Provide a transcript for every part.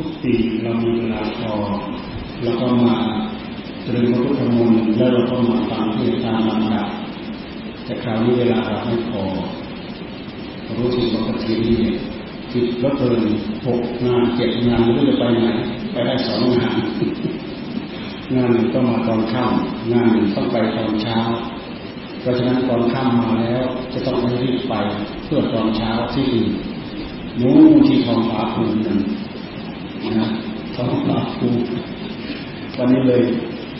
ทุกปีเรามีเวลาพอแล้วก็มาเจริญพระพุทธมนต์แล้วเราก็มาฟังเทศตามลำดับแต่คราวนี้เวลาเราไม่พอรู้สึกว่ากระถิ่นนี่จิตลดเลยหกงานเจ็ดงานไม่รู้จะไปไหนไปได้สองงานงานหนึ่งต้องมาตอนค่ำงานหนึ่งต้องไปตอนเช้า เพราะฉะนั้นตอนค่ำมาแล้ว จะต้องรีบไปเพื่อตอนเช้าที่อื่นนู้นที่ทองผาภูมินั่น นะทองผาภูมิวันนี้เลย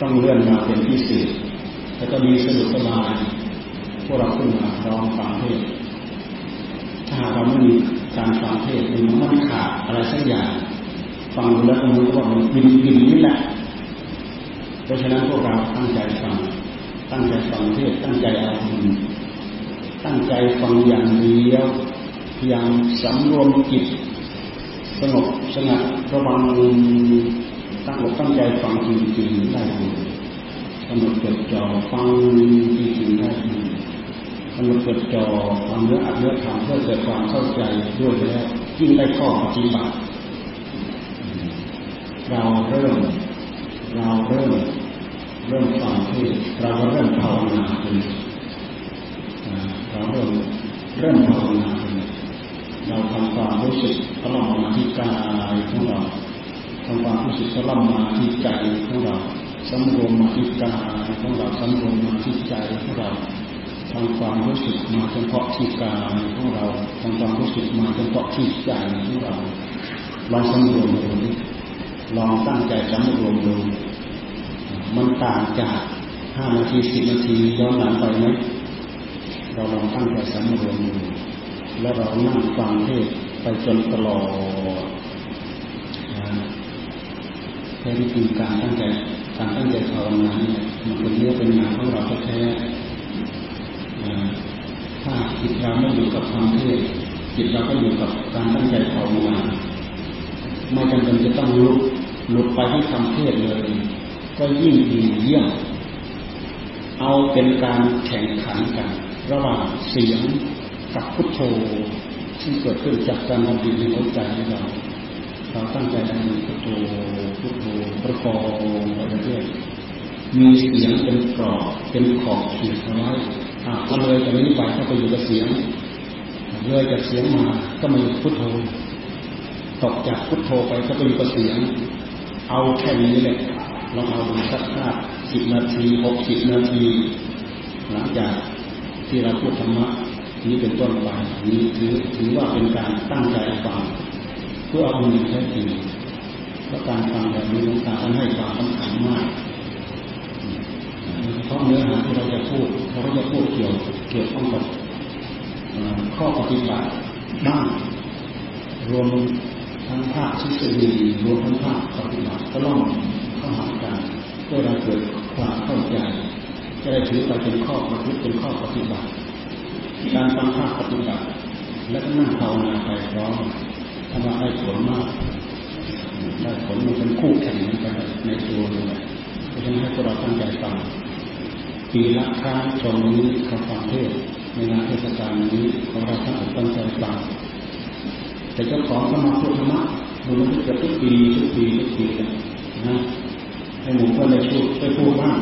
ต้องเลื่อนมาเป็นพิเศษแล้วก็มีสะดวกสบายพวกเราขึ้นมาร้องฟังเทศถ้าเราไม่มีการฟังเทศมันมันขาดอะไรสักอย่างฟังแล้วก็มันก็มันบินบินนี่แหละเพราะฉะนั้นพวกเราตั้งใจฟัง ตั้งใจฟังเทศตั้งใจเอาบุญตั้งใจฟังอย่างเดียวพยายามสำรวมจิต สงบสงัดระวังตั้งอกตั้งใจฟังจริงๆได้บุญกำหนดจดจ่อฟังจริงๆได้บุญกำหนดจดจ่อฟังเนื้ออัดเนื้อทำเพื่อเกิดความเข้าใจด้วยแล้วยิ่งได้ข้อปฏิบัติเราเริ่ม เราเริ่ม เริ่มฟังเทศเราเริ่มภาวนาเราเริ่มเริ่มภาวนา เราทำความรู้สึกกล่อมมาที่กายของเราทำความรู้สึกกล่อมมาที่ใจของเราสำรวมมาที่กายของเราสำรวมมาที่ใจของเราทำความรู้สึกมาเฉพาะที่กายของเราทำความรู้สึกมาเฉพาะที่ใจของเราลองสำรวมดูลองตั้งใจสำรวมดูมันต่างจากห้านาทีสิบนาทีย้อนหลังไปไหมเราลองตั้งใจสำรวมดู แล้วเรานั่งฟังเทศไปจนตลอดแค่ที่จการตั้งใจการตั้งใจภาวนาเนี่ยมันเป็นเรื่องเป็นงานของเราแท้ถ้าจิตเราไม่อยู่กับความเทศจิตเราก็อยู่กับการตั้งใจภาวนาไม่จำเป็นจะต้องลุกหลุดไปที่คำเทศเลย ก็ยิ่งดีเยี่ยมเอาเป็นการแข่งขันกัน ระหว่างเสียง กับพุทโธที่เกิดขึ้นจากการทำดีในหัวใจของเราเราตั้งใจทำพุทโธพุทโธประคองไปเรื่อยมีเสียงเป็นกรอบเป็นขอบขีดเอาไว้ถ้าเลยจากนี้ไปก็ไปอยู่กับเสียงเลยจากเสียงมาก็มาอยู่พุทโธตกจากพุทโธไปก็ไปอยู่กับเสียง เอาแค่นี้เลยเราเอาดูสักห้าสิบนาทีหกสิบนาที หลังจากที่เราพูดธรรมะ นี้เป็นต้นไปนี้ถือถือว่าเป็นการตั้งใจฟังเพื่อเอาเงินแท้จริงเพราะการฟังแบบนี้ต้องการให้ความสำคัญมากเพราะเนื้อหาที่เราจะพูดเราก็จะพูดเกี่ยวเกี่ยวข้องกับข้อปฏิบัติบ้างรวมทั้งภาคทฤษฎีรวมทั้งภาคปฏิบัติก็ล่องเข้าหากันเพื่อเราเกิดความเข้าใจจะได้ถือไปเป็นข้อประพฤติเป็นข้อปฏิบัติ การฟังภาคปฏิบัติ และนั่งภาวนาไปพร้อมทำมาได้ผลมาก ได้ผลมันเป็นคู่แข่งกันในตัวเลยเพราะฉะนั้นให้พวกเราตั้งใจฟังปีละครั้งชมนี้คำฟังเทศในงานเทศกาลนี้ของเราทั้งหมดตั้งใจฟังแต่เจ้าของสมาธิธรรมะมันจะทุกปีทุกปีทุกปีนะให้หมู่เพื่อนได้พูดได้พูดบ้าง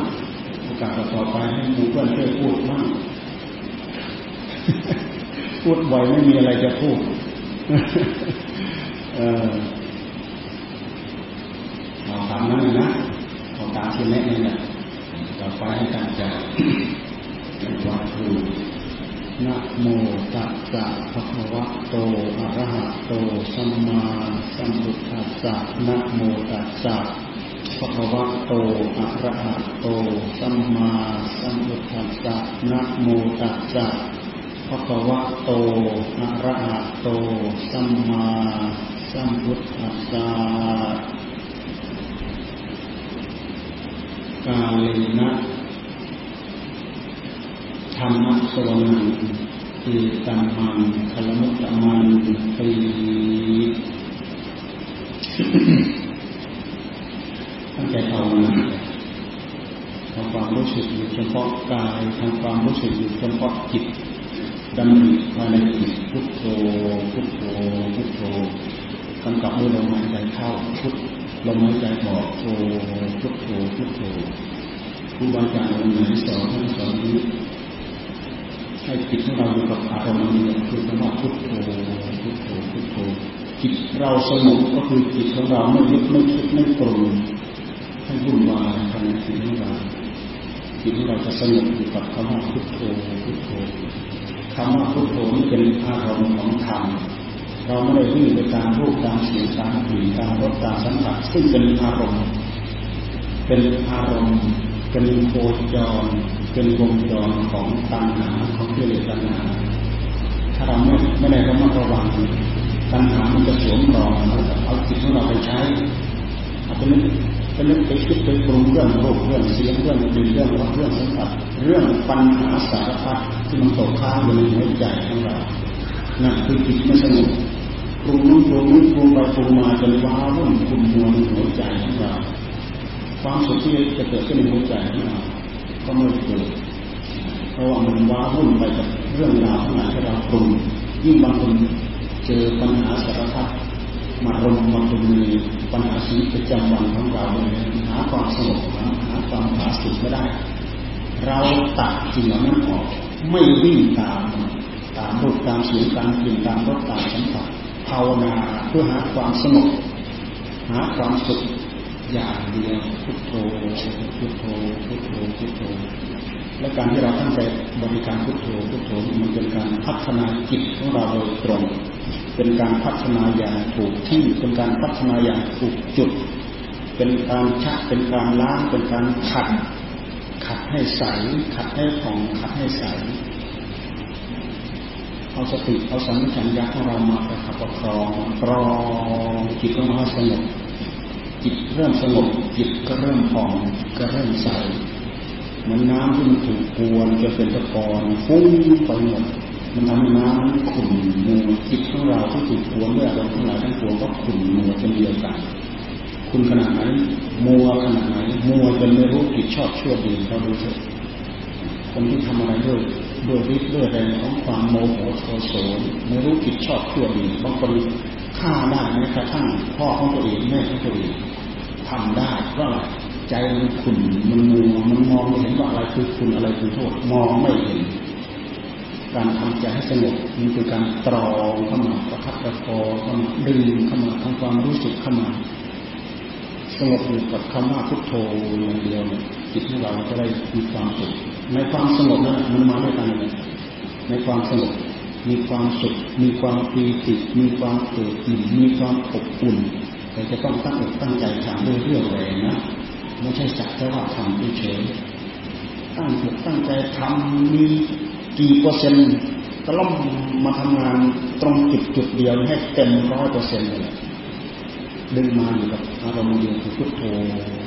โอกาสต่อไปให้หมู่เพื่อนช่วยพูดบ้าง พูดบ่อยไม่มีอะไรจะพูดเออเอาตามนั้นนะเอาตามที่แนะนี่แหละต่อไปให้การจะเป็นความรู้นะโมตัสสะภะคะวะโตอะระหะโตสัมมาสัมพุทธัสสะนะโมตัสสะภะคะวะโตอะระหะโตสัมมาสัมพุทธัสสะนะโมตัสสะ ภะควะโตอะระหะโต สัมมาสัมพุทธัสสะกาเลนะธรรมะสวนังตีตัมมังคลมุตตมันปีตั้งใจภาวนาทำความรู้สึกอยู่เฉพาะกายทำความรู้สึกอยู่เฉพาะจิต ดำริภาในจิตพุทโธพุทโธพุทโธกำกับด้วยลมหายใจเข้าพุทลมหายใจออกโทพุทโธพุทโธครูบาอาจารย์องค์ไหนสอนท่านสอนนี้ให้จิตของเราอยู่กับอารมณ์นี้คือคำว่าพุทโธพุทโธพุทโธจิตเราสงบก็คือจิตของเราไม่ยึดไม่คิดไม่ปรุงให้วุ่นวายภายในจิตของเราจิตของเราจะสงบอยู่กับคำว่าพุทโธพุทโธ คำว่าพุทโธนี่เป็นอารมณ์ของธรรมเราไม่ได้วิ่งไปตามรูปตามเสียงตามกลิ่นตามรสตามสัมผัสซึ่งเป็นอารมณ์ เป็นอารมณ์เป็นโคจร เป็นวงจรของตัณหาของกิเลสตัณหาถ้าเราไม่ไม่ได้ระมัดระวังตัณหามันจะสวมรอยเอาจิตของเราไปใช้อาจจะนึก จะนึกไปคิดไปปรุงเรื่องรูปเรื่องเสียงเรื่องกลิ่นเรื่องรสเรื่องสัมผัสเรื่องปัญหาสารพัดที่มันตกค้างอยู่ในหัวใจของเรานั่นคือจิตไม่สงบปรุงนู้นปรุงนี้ปรุงไปปรุงมาจนว้าวุ่นคุมมัวในหัวใจของเราความสุขที่จะเกิดขึ้นในหัวใจของเราก็ไม่เกิดเพราะว่ามันว้าวุ่นไปกับเรื่องราวทั้งหลายที่เราปรุงยิ่งบางคนเจอปัญหาสารพัด มารมมาตรงนี้ปัญหาชีวิตประจำวันของเราเลยหาความสงบหาหาความผาสุกไม่ได้ เราตัดสิ่งเหล่านั้นออก ไม่วิ่งตามตามรูปตามเสียงตามกลิ่นตามรสตามสัมผัสภาวนาเพื่อหาความสงบหาความสุขอย่างเดียวพุทโธพุทโธพุทโธพุทโธและการที่เราตั้งใจบริการพุทโธพุทโธมันเป็นการพัฒนาจิตของเราโดยตรง เป็นการพัฒนาอย่างถูกที่เป็นการพัฒนาอย่างถูกจุด เป็นการชักเป็นการล้างเป็นการขัด ขัดให้ใสขัดให้ผ่องขัดให้ใสเอาสติเอาสัมผัสัญญาของเรามาประคับประคองกรองจิตของเราสงบจิตเริ่มสงบจิตก็เริ่มผ่องก็เริ่มใสเหมือนน้ำที่มันถูกกวนจะเป็นตะกอนฟุ้งไปหมด มันทำน้ำขุ่นมัวจิตของเราที่ถูกกวนด้วยอารมณ์ทั้งหลาทั้งปวงก็ขุ่นมัวเช่นเดียวกันคุณขนาดไหนมัวขนาดไหนมัวจนไม่รู้ผิดชอบชั่วดีเราดูเถอะคนที่ทำอะไรด้วยด้วยฤทธิ์ด้วยแรงของความโมโหโทโสไม่รู้ผิดชอบชั่วดีบางคนฆ่าได้แม้กระทั่งพ่อของตัวเองแม่ของตัวเองทำได้เพราะอะไรใจมันขุ่นมันมัวมันมองไม่เห็นว่าอะไรคือคุณอะไรคือโทษมองไม่เห็น การทำใจให้สงบมันคือการตรองเข้ามาประคับประคองเข้ามาดึงเข้ามาทำความรู้สึกเข้ามาสงบอยู่กับคำว่าพุทโธอย่างเดียวจิตของเราจะได้มีความสุขในความสงบนั้นมันมาด้วยกันในความสงบมีความสุขมีความปีติมีความเกิดอิ่มมีความอบอุ่นแต่จะต้องตั้งอกตั้งใจทำด้วยเรื่องแรงนะไม่ใช่สักแต่ว่าทำเฉยตั้งอกตั้งใจทำมี กี่เปอร์เซ็นต์ตล่อมมาทำงานตรงจุดจุดเดียวให้เต็มร้อยเปอร์เซ็นต์เลยดึงมาอยู่กับอารมณ์เดียวคือพุทโธ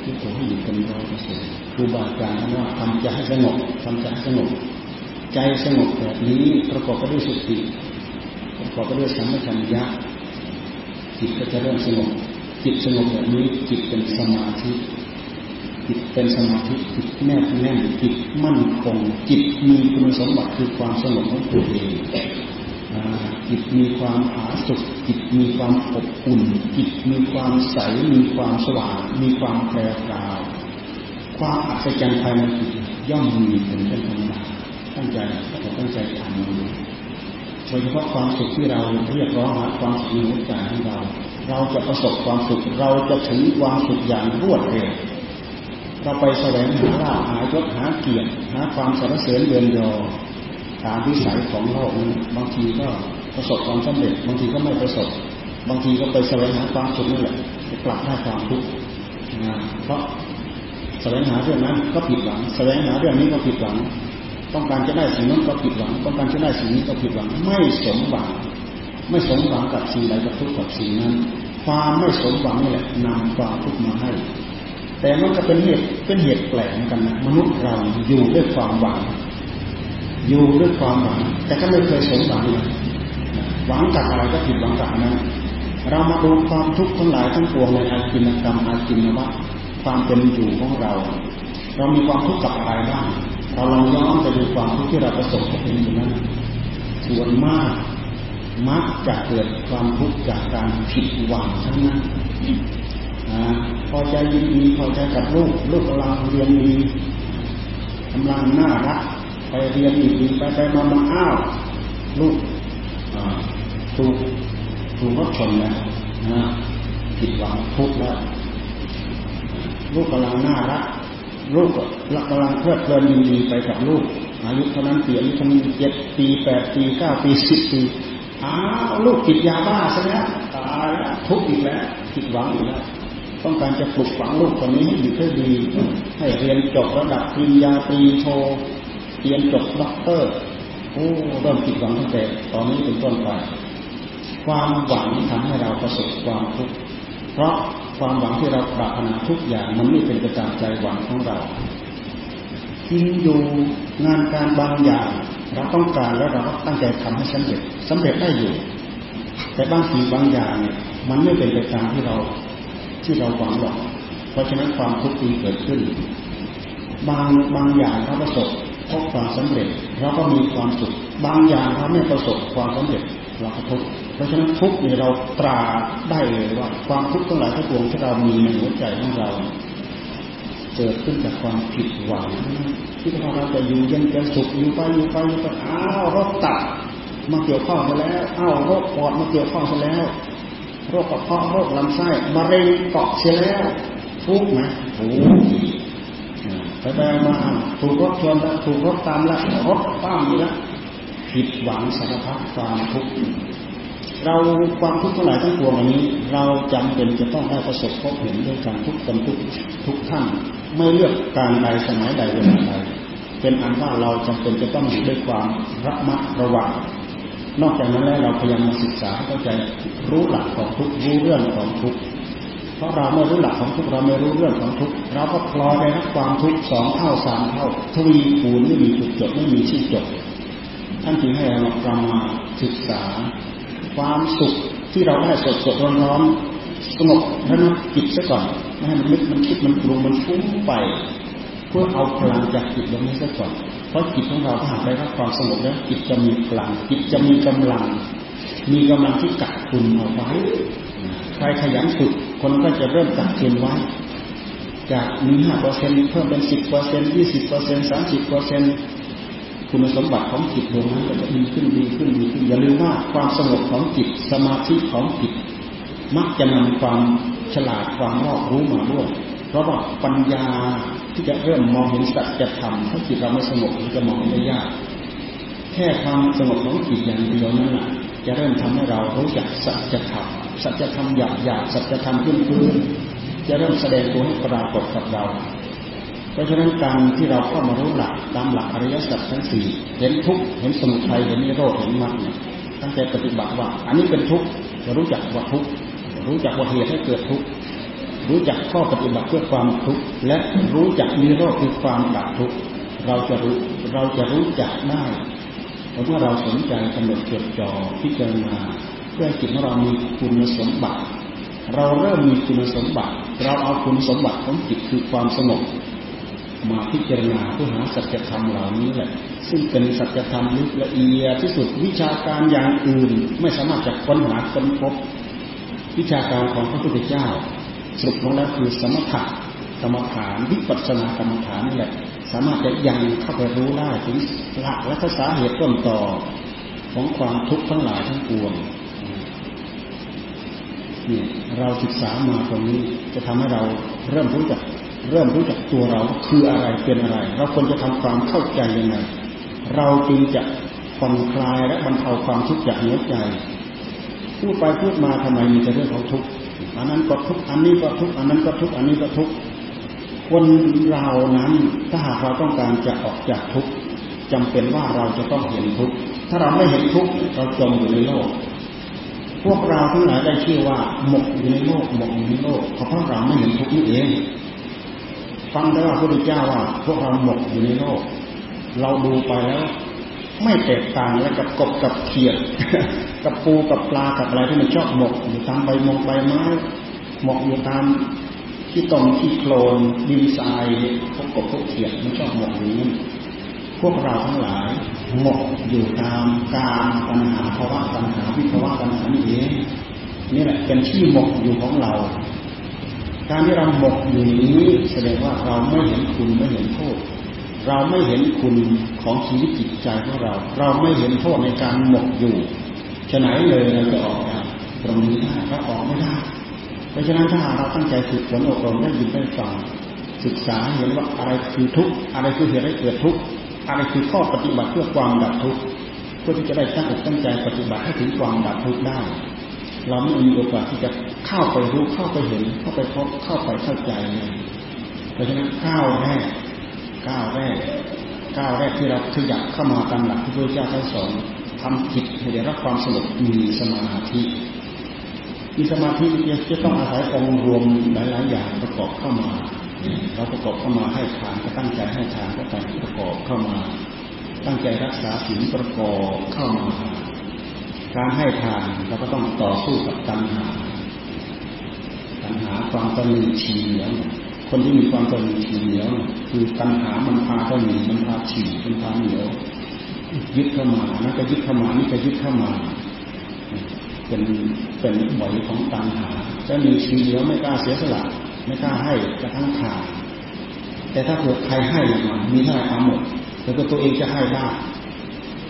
พุทโธให้อยู่เต็มร้อยเปอร์เซ็นต์ครูบาอาจารย์ว่าทำใจให้สงบทำใจให้สงบใจสงบแบบนี้ประกอบไปด้วยสติประกอบไปด้วยสัมปชัญญะจิตก็จะเริ่มสงบจิตสงบแบบนี้จิตเป็นสมาธิ จิตเป็นสมาธิจิตแนบแน่นจิตมั่นคง จิตมีคุณสมบัติคือความสงบของตัวเองจิตมีความผาสุกจิตมีความอบอุ่น จิตมีความใสมีความสว่าง มีความแปรปราวความอัศจรรย์ภายในจิตย่อมมีเป็นธรรมดาตั้งใจเราตั้งใจทำมันโดยเฉพาะความสุขที่เราเรียกร้องหาความสุขในหัวใจของเรา เราจะประสบความสุขเราจะถึงความสุขอย่างรวดเร็ว เราไปแสวงหาลาภหายศหาเกียรติหาความสรรเสริญเดือนยอตามวิสัยของโลกนั้นบางทีก็ประสบความสำเร็จ บางทีก็ไม่ประสบ บางทีก็ไปแสวงหาความสุขนั่นแหละจะกลับได้ความทุกข์เพราะแสวงหาเรื่องนั้นก็ผิดหวัง แสวงหาเรื่องนี้ก็ผิดหวัง ต้องการจะได้สิ่งนั้นก็ผิดหวัง ต้องการจะได้สิ่งนี้ก็ผิดหวัง ไม่สมหวัง ไม่สมหวังกับสิ่งใดกับทุกข์กับสิ่งนั้น ความไม่สมหวังนี่แหละนำความทุกข์มาให้ แต่มันก็เป็นเหตุเป็นเหตุแปลกกันมนุษย์เราอยู่ด้วยความหวัง อยู่ด้วยความหวัง แต่ก็ไม่เคยสมหวังเลยหวังกับอะไรก็ผิดหวังกับนั้นเรามาดูความทุกข์ทั้งหลายทั้งปวงในอากินกรรมอากินวะความเป็นอยู่ของเรา เรามีความทุกข์กับอะไรบ้างเราลองย้อนไปดูความทุกข์ที่เราประสบพบเห็นอยู่นั้นส่วนมากมักจะเกิดความทุกข์จากการผิดหวังทั้งนั้น พอใจยินดีพอใจกับลูกลูกกำลังเรียนดีกำลังน่ารักไปเรียนดีดีไปไปมามาอ้าวลูกถูกถูกรถชนแล้วนะผิดหวังทุกข์แล้วลูกกำลังน่ารักลูกกำลังเพลิดเพลินยินดีไปกับลูกอายุเท่านั้นเปลี่ยนคนเจ็ดปีแปดปีเก้าปีสิบปีอ้าวลูกติดยาบ้าซะแล้วตายแล้วทุกข์อีกแล้วผิดหวังอีกแล้ว ต้องการจะปลูกฝังลูกคนนี้ให้ดีให้ดี ให้เรียนจบระดับปริญญาตรีโทเรียนจบด็อกเตอร์โอ้เริ่มผิดหวังตั้งแต่ตอนนี้เป็นต้นไปความหวังทำให้เราประสบความทุกข์เพราะความหวังที่เราปรารถนาทุกอย่างมันไม่เป็นไปดังใจหวังของเราทิ้งอยู่งานการบางอย่างเราต้องการแล้วเราตั้งใจทำให้สำเร็จสำเร็จได้อยู่ แต่บางทีบางอย่างเนี่ยมันไม่เป็นไปตามที่เรา ที่เราหวังหรอก เพราะฉะนั้นความทุกข์มีเกิดขึ้น บางบางอย่างเราประสบพบความสำเร็จเราก็มีความสุข บางอย่างเราไม่ประสบความสำเร็จเราก็ทุกข์เพราะฉะนั้นทุกข์นี่เราตราได้เลยว่า ความทุกข์ทั้งหลายทั้งปวงที่เรามีในหัวใจของเราเกิดขึ้นจากความผิดหวังที่ว่าเราจะอยู่ย็นเป็นสุขอยู่ไปอยู่ไปอยู่ไปอ้าวรถตัดมาเกี่ยวข้องไปแล้วอ้าวรคปอดมาเกี่ยวข้องไปแล้ว โรคกระเพาะโรคลำไส้มะเร็งเกาะเสียแล้วทุกไหมโอ้ไปไปมาถูกรถชนแล้วถูกรถตามแล้วรถป้ามแล้วผิดหวังสารพัดความทุกข์เราความทุกข์ทั้งหลายทั้งปวงอันนี้ เราจำเป็นจะต้องได้ประสบพบเห็นด้วยกันทุกคนทุกทุกท่านไม่เลือกการใดสมัยใดเวลาใดเป็นอันว่าเราจำเป็นจะต้องอยู่ด้วยความระมัดระวัง นอกจากนั้นแล้วเราพยายามมาศึกษาเข้าใจรู้หลักของทุกรู้เรื่องของทุกเพราะเราไม่รู้หลักของทุกเราไม่รู้เรื่องของทุกเราก็พลอยได้รับความทุกสองเท่าสามเท่าทวีคูณไม่มีจุดจบไม่มีที่จบ ท่านจึงให้เราเรามาศึกษา ความสุขที่เราได้สดสดร้อนร้อนสงบระงับจิตซะก่อนไม่ให้มันนึกมันคิดมันปรุงมันฟุ้งไป เพื่อเอาพลังจากจิตตรงนี้ซะก่อน เพราะจิตของเราถ้าหากได้รับความสงบแล้วจิตจะมีพลังจิตจะมีกำลัง มีกำลังที่กักตุนเอาไว้ใครขยันฝึกคนก็จะเริ่มกักตุนไว้ จากมีห้าเปอร์เซ็นเพิ่มเป็นสิบเปอร์เซ็นยี่สิบเปอร์เซ็นสามสิบเปอร์เซ็นคุณสมบัติของจิตดวงนั้นก็จะดีขึ้นดีขึ้นดีขึ้นอย่าลืมว่าความสงบของจิตสมาธิของจิตมักจะนำความฉลาดความรอบรู้มาด้วย เพราะว่าปัญญา ที่จะเริ่มมองเห็นสัจธรรมถ้าจิตเราไม่สงบจะมองได้ยาก แค่ความสงบของจิตอย่างเดียวนั้นแหละจะเริ่มทำให้เรารู้จักสัจธรรมสัจธรรมหยาบหยาบสัจธรรมพื้นพื้นจะเริ่มแสดงตัวให้ปรากฏกับเรา เพราะฉะนั้นการที่เราเข้ามารู้หลักตามหลักอริยสัจทั้งสี่เห็นทุกเห็นสมุทัยเห็นนิโรธเห็นมรรคเนี่ยตั้งใจปฏิบัติว่า อันนี้เป็นทุกข์จะรู้จักว่าทุกข์รู้จักว่าเหตุให้เกิดทุกข์ รู้จักข้อปฏิบัติเพื่อความทุกข์และรู้จักนิโรธคือความดับทุกข์เราจะรู้เราจะรู้จักได้เพราะว่าเราสนใจกำหนดจดจ่อพิจารณาเพื่อจิตของเรามีคุณสมบัติ เราเริ่มมีคุณสมบัติ เราเอาคุณสมบัติของจิตคือความสงบมาพิจารณาเพื่อหาสัจธรรมเหล่านี้แหละ ซึ่งเป็นสัจธรรมลึกละเอียดที่สุดวิชาการอย่างอื่นไม่สามารถจะค้นหาค้นพบ วิชาการของพระพุทธเจ้า สรุปลงแล้วคือสมถะกรรมฐานวิปัสสนากรรมฐานนี่แหละ สามารถจะยังเข้าไปรู้ได้ถึงหลักและสาเหตุต้นต่อของความทุกข์ทั้งหลายทั้งปวงนี่เราศึกษามาตรงนี้จะทำให้เราเริ่มรู้จักเริ่มรู้จักตัวเราคืออะไรเป็นอะไร เราควรจะทำความเข้าใจยังไงเราจึงจะผ่อนคลายและบรรเทาความทุกข์จากหัวใจพูดไปพูดมาทำไมมีแต่เรื่องของทุกข์ อันนั้นก็ทุกอันนี้ก็ทุกอันนั้นก็ทุกอันนี้ก็ทุกคนเรานั้นถ้าหากเราต้องการจะออกจากทุกจำเป็นว่าเราจะต้องเห็นทุกถ้าเราไม่เห็นทุกเราจมอยู่ในโลก พวกเราทั้งหลายได้ชื่อว่าหมกอยู่ในโลกหมกอยู่ในโลกเพราะเราไม่เห็นทุกนี่เองฟังได้ว่าพระพุทธเจ้าว่า พวกเราหมกอยู่ในโลก เราดูไปแล้ว ไม่แตกต่างแล้วกับกบกับเขียดกับปูกับปลากับอะไรที่มันชอบหมกอยู่ตามใบมงใบไม้หมกอยู่ตามที่ตรงที่โคลนดินทรายพวกกบพวกเขียดมันชอบหมกอย่างนี้พวกเราทั้งหลายหมกอยู่ตามกามปัญหาภาวะปัญหาวิภาวะปัญหานี่เองนี่แหละเป็นที่หมกอยู่ของเรา การที่เราหมกอยู่นี้แสดงว่าเราไม่เห็นคุณไม่เห็นโทษ เราไม่เห็นคุณของชีวิตจิตใจของเรา เราไม่เห็นโทษในการหมกอยู่ฉะไหนเลยเราจะออกจากตรงนี้ได้เราออกไม่ได้เพราะฉะนั้นถ้าเราตั้งใจฝึกฝนอบรมได้ยินได้ฟังศึกษาเห็นว่าอะไรคือทุกข์อะไรคือเหตุให้เกิดทุกข์อะไรคือข้อปฏิบัติเพื่อความดับทุกข์เพื่อที่จะได้ตั้งอกตั้งใจปฏิบัติให้ถึงความดับทุกข์ได้ เราไม่มีโอกาสที่จะเข้าไปรู้เข้าไปเห็นเข้าไปพบเข้าไปเข้าใจเลยเพราะฉะนั้นก้าวแรก ก้าวแรกก้าวแรกที่เราขยับเข้ามาตามหลักที่พระเจ้าท่านสอนทำจิตให้ได้รับความสงบมีสมาธิมีสมาธิจะต้องอาศัยองค์รวมหลายๆอย่างประกอบเข้ามาเราประกอบเข้ามาให้ทานก็ตั้งใจให้ทานก็ตั้งประกอบเข้ามา ตั้งใจรักษาศีลประกอบเข้ามา การให้ทานเราก็ต้องต่อสู้กับตัณหา ตัณหาความตนีฉีเหนียว คนที่มีความตนีฉีเหนียวคือตัณหามันพาตนีมันพาฉีมันพาเหนียวยึดเข้ามานั่นก็ยึดเข้ามานี่ก็ยึดเข้ามา เป็นเป็นบ่อยของตัณหาจะมีฉีเหนียวไม่กล้าเสียสละไม่กล้าให้กระทั่งขาดแต่ถ้าเกิดใครให้มามีเท่าไหร่เอาหมดแล้วก็ตัวเองจะให้ได้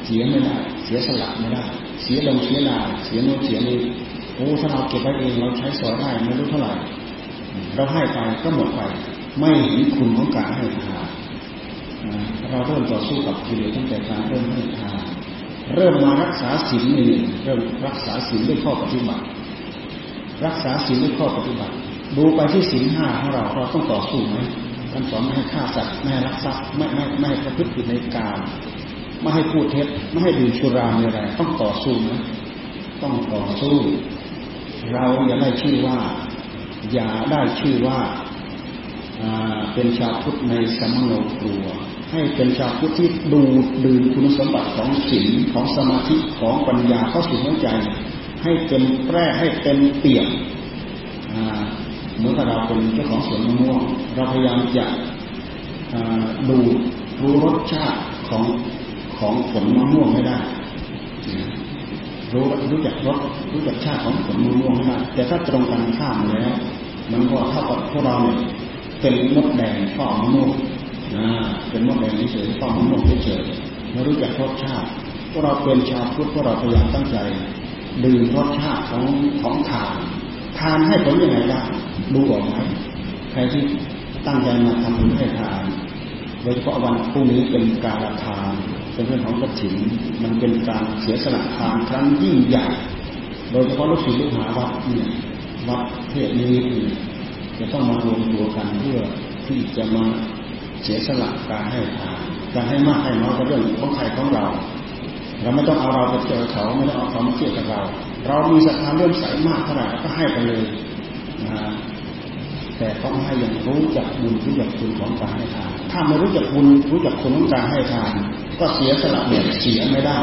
เสียไม่ได้เสียสละไม่ได้ เสียลงเสียลาเสียโน้เสียนี้โอ้ถ้าเราเก็บไว้เองเราใช้สอยได้ไม่รู้เท่าไหร่ เราให้ไปก็หมดไป ไม่เห็นคุณของการให้ทานเราเริ่มต่อสู้กับกิเลสตั้งแต่การเริ่มให้ทานเริ่มมารักษาศีลนี่เริ่มรักษาศีลด้วยข้อปฏิบัติ รักษาศีลด้วยข้อปฏิบัติ ดูไปที่ศีลห้าของเราเราต้องต่อสู้ไหมท่านสอนไม่ให้ฆ่าสัตว์ไม่ให้รักทรัพย์ไม่ไม่ไม่ประพฤติผิดในกามไม่ให้พูดเท็จไม่ให้ดื่มชุราอะไรต้องต่อสู้นะต้องต่อสู้ เราอย่าได้ชื่อว่า ยาได้ชื่อว่าเป็นชาวพุทธในสมโนครัว ให้เป็นชาวพุทธที่ดูดื่มคุณสมบัติของศีลของสมาธิของปัญญาเข้าสู่หัวใจ ให้เต็มแปร่ให้เต็มเปี่ยมเหมือนกับเราเป็นเจ้าของสวนมะม่วงเราพยายามจะดูรู้รสชาติของของผลมะม่วงไม่ได้รู้รู้จักรสรู้จักชาติของผลมะม่วงไม่ได้แต่ถ้าตรงกันข้ามแล้ว มันก็เท่ากับพวกเราเนี่ยเป็นมดแดงฝ้ามะม่วงนะเป็นมดแดงเฉยๆฝ้ามะม่วงเฉยไม่รู้จักรสชาติพวกเราเป็นชาวพุทธพวกเราพยายามตั้งใจดื่มรสชาติของของทานทานให้ผลยังไงได้ดูออกไหมใครที่ตั้งใจมาทำบุญให้ทานโดยเฉพาะวันพรุ่งนี้เป็นการทานเป็นเรื่องของกระถิ่นมันเป็นการเสียสละทานครั้งยิ่งใหญ่ โดยเฉพาะลูกศิษย์ลูกหาวัดเนี่ย วัดเทศนี้จะต้องมารวมตัวกันเพื่อที่จะมาเสียสละการให้ทานการให้มากให้น้อยก็เรื่องของใครของเรา เราไม่ต้องเอาเราไปเจอเขาไม่ต้องเอาเขามาเทียบกับเรา เรามีศรัทธาเริ่มใสมากเท่าไหร่ก็ให้ไปเลยนะแต่ต้องให้อย่างรู้จักบุญรู้จักคุณของการให้ทาน ถ้าไม่รู้จักบุญรู้จักคุณของการให้ทาน ก็เสียสละแบบเสียไม่ได้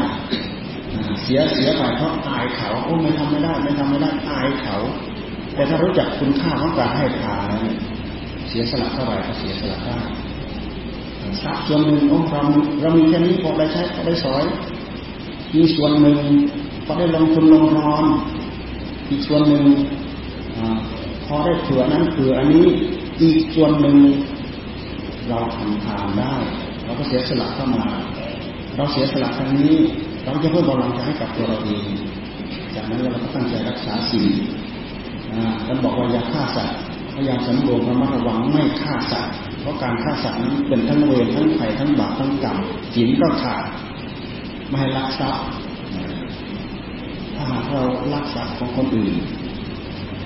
เสียเสียไปเพราะอายเขาโอ้ไม่ทำไม่ได้ ไม่ทำไม่ได้อายเขา แต่ถ้ารู้จักคุณค่าของการให้ทานเสียสละเท่าไหร่ก็เสียสละได้ทรัพย์ส่วนหนึ่งของเราเรามีแค่นี้พอได้ใช้พอได้สอยมีส่วนหนึ่งพอได้ลงทุนลงนอนอีกส่วนหนึ่งพอได้เผื่อนั้นเผื่ออันนี้อีกส่วนหนึ่งเราทำทานได้ เราก็เสียสละเข้ามา เราเสียสละครั้งนี้ เราจะเพิ่มกำลังใจให้กับตัวเราเองจากนั้นเราก็ตั้งใจรักษาสิ่ง ท่านบอกว่าอย่าฆ่าสัตว์พยายามสำรวมระมัดระวังไม่ฆ่าสัตว์เพราะการฆ่าสัตว์นั้นเป็นทั้งเวรทั้งไผ่ทั้งบาปทั้งกรรมจินก็ขาดไม่ให้ลักทรัพย์ถ้าหากเราลักทรัพย์ของคนอื่น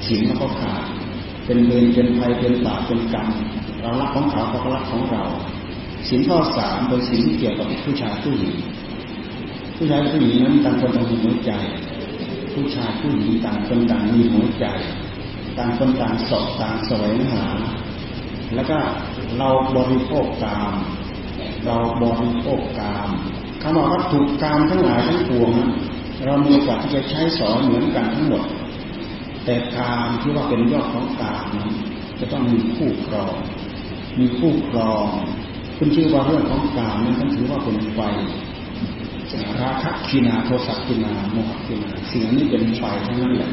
ศีลก็ขาดเป็นเวรเป็นภัยเป็นบาปเป็นกรรมเรารักของเขาเขาก็รักของเราศีลข้อสามโดยศีลที่เกี่ยวกับผู้ชายผู้หญิงผู้ชายผู้หญิงนั้นต่างคนต่างมีหัวใจ ผู้ชายผู้หญิงต่างคนต่างมีหัวใจ ต่างคนต่างสอบต่างแสวงหา แล้วก็เราบริโภคกาม เราบริโภคกามคำว่าวัตถุกามทั้งหลายทั้งปวงเรามีโอกาสที่จะใช้สอนเหมือนกันทั้งหมด แต่การที่ว่าเป็นยอดของการนั้นจะต้องมีคู่ครอง มีคู่ครองคุณชื่อว่าเรื่องของการนั้นถือว่าเป็นไฟ ราคะกินาโทสะกินาโมหกินาสิ่งนี้เป็นไฟทั้งนั้นแหละ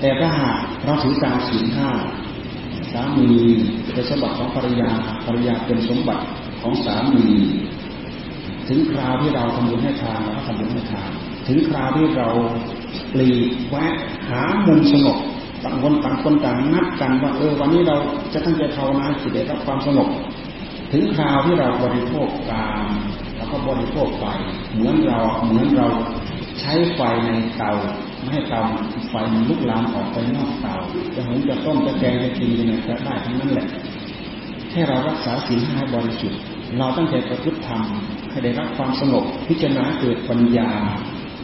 แต่ถ้าหากเราถือตามศีลห้าสามีเป็นสมบัติของภรรยาภรรยาเป็นสมบัติของสามี ถึงคราวที่เราทำบุญให้ทานเราก็ทำบุญให้ทานถึงคราวที่เราปลีกแวะหามุมสงบต่างคนต่างคนต่างนัดกันว่าเออวันนี้เราจะตั้งใจภาวนาจิตได้รับความสงบถึงคราวที่เราบริโภคกาม แล้วก็บริโภคไฟเหมือนเราเหมือนเราใช้ไฟในเตาไม่ให้เตาไฟมันลุกลามออกไปนอกเตาจะหุงจะต้มจะแกงจะกินยังไงก็ได้ทั้งนั้นแหละแค่เรารักษาศีลห้าบริสุทธิ์ เราตั้งใจประพฤติธรรมให้ได้รับความสงบพิจารณาเกิดปัญญา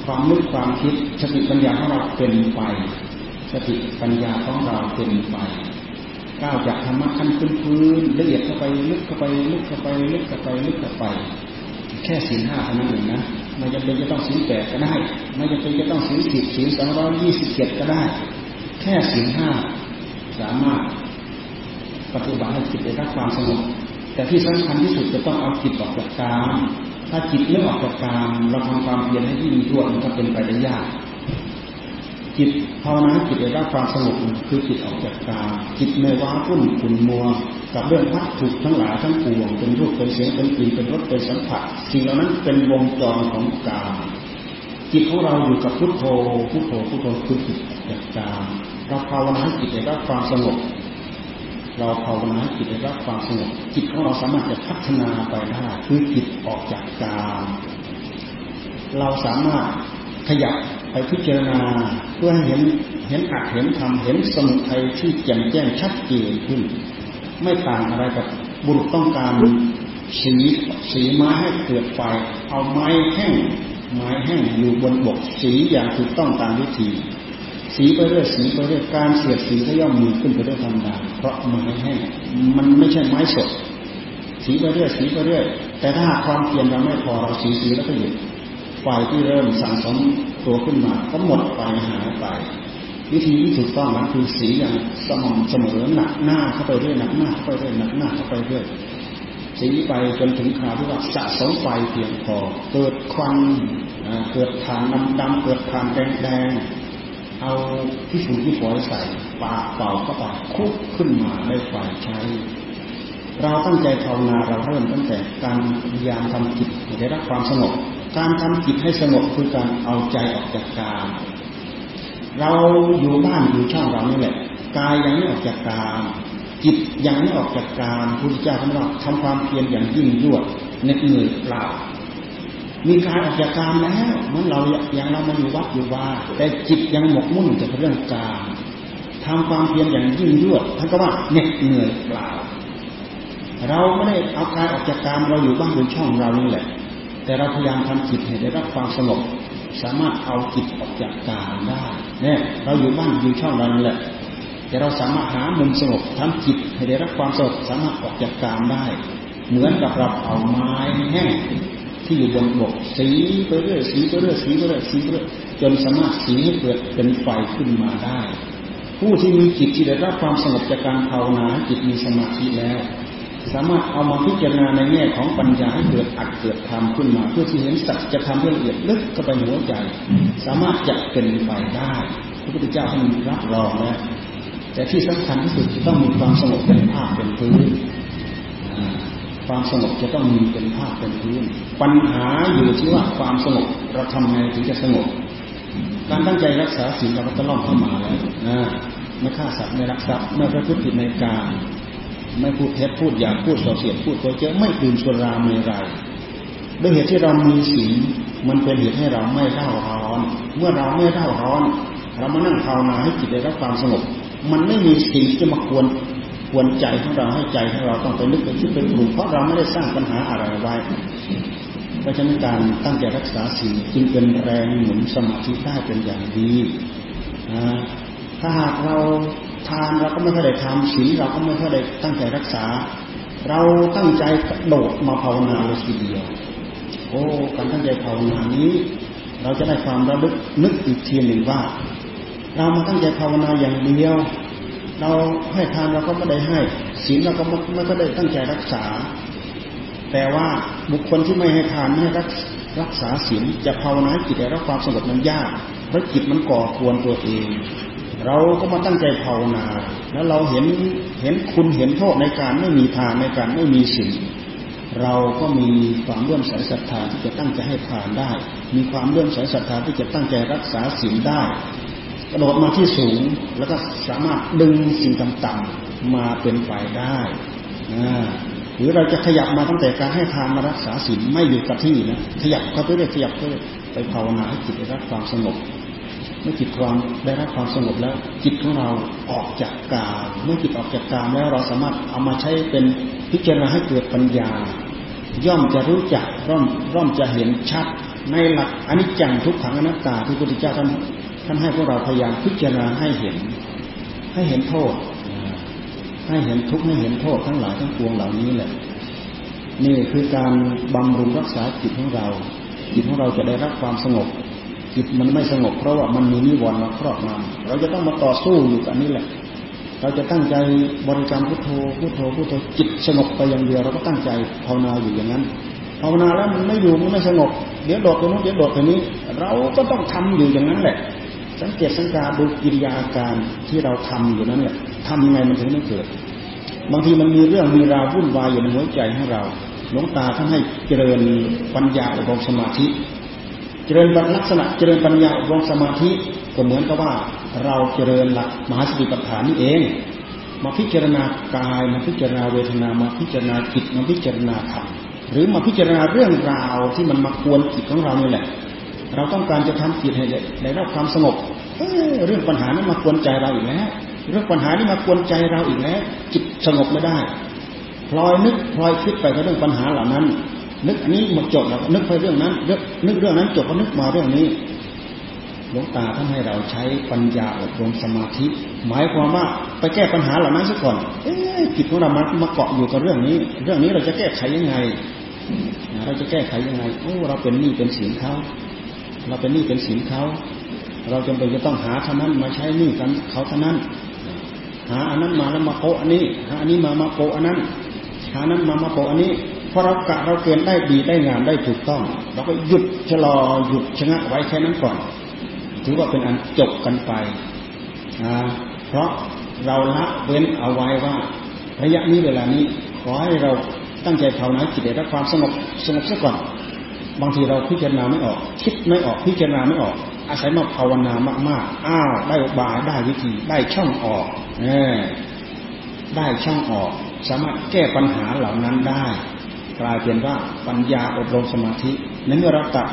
ความนึกความคิดสติปัญญาของเราเป็นไปสติปัญญาของเราเป็นไปก้าวจากธรรมะขั้นพื้นพื้นละเอียดเข้าไปลึกเข้าไปลึกเข้าไปลึกเข้าไปลึกเข้าไป แค่ศีลห้าเท่านั้นเองนะไม่จำเป็นจะต้องศีลแปดก็ได้ ไม่จำเป็นจะต้องศีลสิบศีลสองร้อยยี่สิบเจ็ดก็ได้ แค่ศีลห้าสามารถปฏิบัติให้จิตได้รับความสงบแต่ที่สำคัญที่สุดจะต้องเอาจิตออกจากกามถ้าจิตไม่ออกจากกามเราทำความเพียรให้ยิ่งยวดมันก็เป็นไปได้ยาก จิตภาวนาจิตได้รับความสงบคือจิตออกจากกามจิตไม่ว้าวุ่นขุ่นมัว กับเรื่องวัตถุทั้งหลายทั้งปวงเป็นรูปเป็นเสียงเป็นกลิ่นเป็นรสเป็นสัมผัสสิ่งเหล่านั้นเป็นวงจรของกามจิตของเราอยู่กับพุทโธพุทโธพุทโธคือจิตจากกามเราภาวนาจิตได้รับความสงบเราภาวนาจิตได้รับความสงบจิตของเราสามารถจะพัฒนาไปได้คือจิตออกจากกามเราสามารถ ขยับไปพิจารณาเพื่อให้เห็นเห็นอัดเห็นทำเห็นสมุทัยที่แจ่มแจ้งชัดเจนขึ้น ไม่ต่างอะไรกับบุรุษต้องการสีสีไม้ให้เกิดไฟเอาไม้แห้งไม้แห้งอยู่บนบกสีอย่างถูกต้องตามวิธี สีไปเรื่อยสีไปเรื่อยการเสียดสีก็ย่อมมีขึ้นไปด้วยธรรมดาเพราะไม้แห้งมันไม่ใช่ไม้สดสีไปเรื่อยสีไปเรื่อยแต่ถ้าความเพียรเราไม่พอเราสีสีแล้วก็หยุด ไฟที่เริ่มสั่งสมตัวขึ้นมาก็หมดไปหายไป วิธีที่ถูกต้องนั้นคือสีอย่างสม่ำเสมอหนักหน้าเข้าไปเรื่อยหนักหน้าเข้าไปเรื่อยหนักหน้าเข้าไปเรื่อยสีไปจนถึงคราวที่ว่าสะสมไฟเพียงพอเกิดควันเกิดฐานดำดำเกิดฐานแดงแดงเอาที่ฝุ่นที่ฝอยใส่ปากเป่าเข้าไปคุกขึ้นมาได้ไฟใช้ เราตั้งใจภาวนาเราเริ่มตั้งแต่การพยายามทำจิตให้ได้รับความสงบ การทำจิตให้สงบคือการเอาใจออกจากกามเราอยู่บ้านอยู่ช่องเรานี่แหละกายยังไม่ออกจากกามจิตยังไม่ออกจากกามพุทธเจ้าท่านบอกทำความเพียรอย่างยิ่งยวดเหน็ดเหนื่อยเปล่า มีการออกจากกามแล้วเมื่อเราอย่างเรามาอยู่วัดอยู่ว่า แต่จิตยังหมกมุ่นกับเรื่องกามทำความเพียรอย่างยิ่งยวดท่านก็ว่าเหน็ดเหนื่อยเปล่า เราไม่ได้เอากายออกจากกามเราอยู่บ้านอยู่ช่องเรานี่แหละ แต่เราพยายามทำจิตให้ได้รับความสงบสามารถเอาจิตออกจากกามได้เนี่ยเราอยู่บ้านอยู่ช่องเรานี่แหละ แต่เราสามารถหามุมสงบทำจิตให้ได้รับความสงบสามารถออกจากกามได้ เหมือนกับเราเอาไม้แห้งที่อยู่บนบกสีไปเรื่อยสีไปเรื่อยสีไปเรื่อยสีไปเรื่อยจนสามารถสีให้เกิดเป็นไฟขึ้นมาได้ ผู้ที่มีจิตที่ได้รับความสงบจากการภาวนาจิตมีสมาธิแล้ว สามารถเอามาพิจารณาในแง่ของปัญญาให้เกิดอัดเกิดทำขึ้นมา เพื่อที่เห็นสัจจะทำให้ละเอียดลึกเข้าไปหัวใจ สามารถจะเป็นไปได้พระพุทธเจ้าท่านรับรองแล้วแต่ที่สำคัญที่สุดจะต้องมีความสงบเป็นภาพเป็นพื้นความสงบจะต้องมีเป็นภาพเป็นพื้น ปัญหาอยู่ที่ว่าความสงบเราทำไงถึงจะสงบ การตั้งใจรักษาสิ่งเราก็จะล่อมเข้ามาแล้วนะไม่ฆ่าสัตว์ไม่รักทรัพย์ไม่ประพฤติผิดในการ ไม่พูดเท็จพูดอย่างพูดส่อเสียดพูดโกเจ้ไม่ดื่มสุราเมรัยด้วยเหตุที่เรามีศีลมันเป็นเหตุให้เราไม่เร่าร้อน เมื่อเราไม่เร่าร้อน เรามานั่งภาวนาให้จิตได้รับความสงบมันไม่มีสิ่งที่จะมาควรควรใจของเราให้ใจของเราต้องไปนึกไปคิดไปปรุงเพราะเราไม่ได้สร้างปัญหาอะไรไว้เพราะฉะนั้นการตั้งใจรักษาศีลจึงเป็นแรงหนุนสมาธิได้เป็นอย่างดีนะ ถ้าหากเราทานเราก็ไม่ค่อยได้ทำศีลเราก็ไม่ค่อยได้ตั้งใจรักษา เราตั้งใจกระโดดมาภาวนาเลยทีเดียว โอ้การตั้งใจภาวนานี้ เราจะได้ความระลึกนึกอีกทีหนึ่งว่า เรามาตั้งใจภาวนาอย่างเดียว เราให้ทานเราก็ไม่ได้ให้ศีลเราก็ไม่ก็ได้ตั้งใจรักษา แต่ว่าบุคคลที่ไม่ให้ทานไม่ให้รักรักษาศีลจะภาวนาจิตให้รับความสงบนั้นยากเพราะจิตมันก่อควรตัวเอง เราก็มาตั้งใจภาวนา แล้วเราเห็นเห็นคุณเห็นโทษในการไม่มีทานในการไม่มีศีลเราก็มีความเลื่อมใสศรัทธาที่จะตั้งใจให้ทานได้ มีความเลื่อมใสศรัทธาที่จะตั้งใจรักษาศีลได้ กระโดดมาที่สูงแล้วก็สามารถดึงสิ่งต่ำๆมาเป็นไปได้หรือเราจะขยับมาตั้งแต่การให้ทานมารักษาศีลไม่อยู่กับที่นะขยับก็ไปเรื่อยขยับไปไปภาวนาให้จิตได้รับความสงบ เมื่อจิตความได้รับความสงบแล้ว จิตของเราออกจากกามเมื่อจิตออกจากกามแล้วเราสามารถเอามาใช้เป็นพิจารณาให้เกิดปัญญา ย่อมจะรู้จักร่อมร่อมจะเห็นชัดในหลักอนิจจังทุกขังอนัตตาที่พระพุทธเจ้าท่านท่านให้พวกเราพยายามพิจารณาให้เห็น ให้เห็นโทษ ให้เห็นทุกข์ให้เห็นโทษทั้งหลายทั้งปวงเหล่านี้แหละนี่คือการบำรุงรักษาจิตของเรา จิตของเราจะได้รับความสงบ จิตมันไม่สงบเพราะว่ามันมีนิวรณ์มาครอบงำเราจะต้องมาต่อสู้อยู่กับนี้แหละ เราจะตั้งใจบริกรรมพุทโธพุทโธพุทโธจิตสงบไปอย่างเดียว เราก็ตั้งใจภาวนาอยู่อย่างนั้นภาวนาแล้วมันไม่อยู่มันไม่สงบเดี๋ยวโดดไปนู้นเดี๋ยวโดดไปนี้ เราก็ต้องทำอยู่อย่างนั้นแหละ สังเกตสังกาดูกิริยาอาการที่เราทำอยู่นั้นเนี่ยทำยังไงมันถึงไม่เกิด บางทีมันมีเรื่องมีราววุ่นวายอยู่ในหัวใจของเราหลวงตาท่านให้เจริญปัญญาอบรมสมาธิ ริญลักษณะเจริญปัญญาอบรมสมาธิก็เหมือนกับว่าเราเจริญหลักมหาสติปัฏฐานนี่เอง มาพิจารณากายมาพิจารณาเวทนามาพิจารณาจิตมาพิจารณาธรรมหรือมาพิจารณาเรื่องราวที่มันมากวนจิตของเราเนี่ยแหละ เราต้องการจะทำจิตให้ได้รับความสงบเรื่องปัญหานั้นมากวนใจเราอีกแล้วเรื่องปัญหานี้มากวนใจเราอีกแล้วจิตสงบไม่ได้พลอยนึกพลอยคิดไปกับเรื่องปัญหาเหล่านั้น นึกนี้หมดจบแล้วนึกไปเรื่องนั้นนึกเรื่องนั้นจบก็นึกมาเรื่องนี้หลวงตาท่านให้เราใช้ปัญญาอบรมสมาธิ หมายความว่าไปแก้ปัญหาเหล่านั้นซะก่อนเอ๊จิตของเรามามาเกาะอยู่กับเรื่องนี้ เรื่องนี้เราจะแก้ไขยังไง เราจะแก้ไขยังไงโอ้เราเป็นหนี้เป็นสินเขาเราเป็นหนี้เป็นสินเขาเราจำเป็นจะต้องหาเท่านั้นมาใช้หนี้กันเขาเท่านั้น หาอันนั้นมาแล้วมาโปะอันนี้ หาอันนี้มามาโปะอันนั้น หานั้นมามาโปะอันนี้ พอเรากะเราเกณฑ์ได้ดีได้งานได้ถูกต้องเราก็หยุดชะลอหยุดชะงักไว้แค่นั้นก่อน ถือว่าเป็นอันจบกันไปนะเพราะเราละเว้นเอาไว้ว่าระยะนี้เวลานี้ขอให้เราตั้งใจภาวนาจิตได้รับความสงบสงบซะก่อน บางทีเราพิจารณาไม่ออก คิดไม่ออกพิจารณาไม่ออก อาศัยมาภาวนามากๆอ้าวได้บายได้วิธี ได้ช่องออกเอได้ช่องออก สามารถแก้ปัญหาเหล่านั้นได้ กลายเป็นว่าปัญญาอบรมสมาธิในเมื่อเราตัด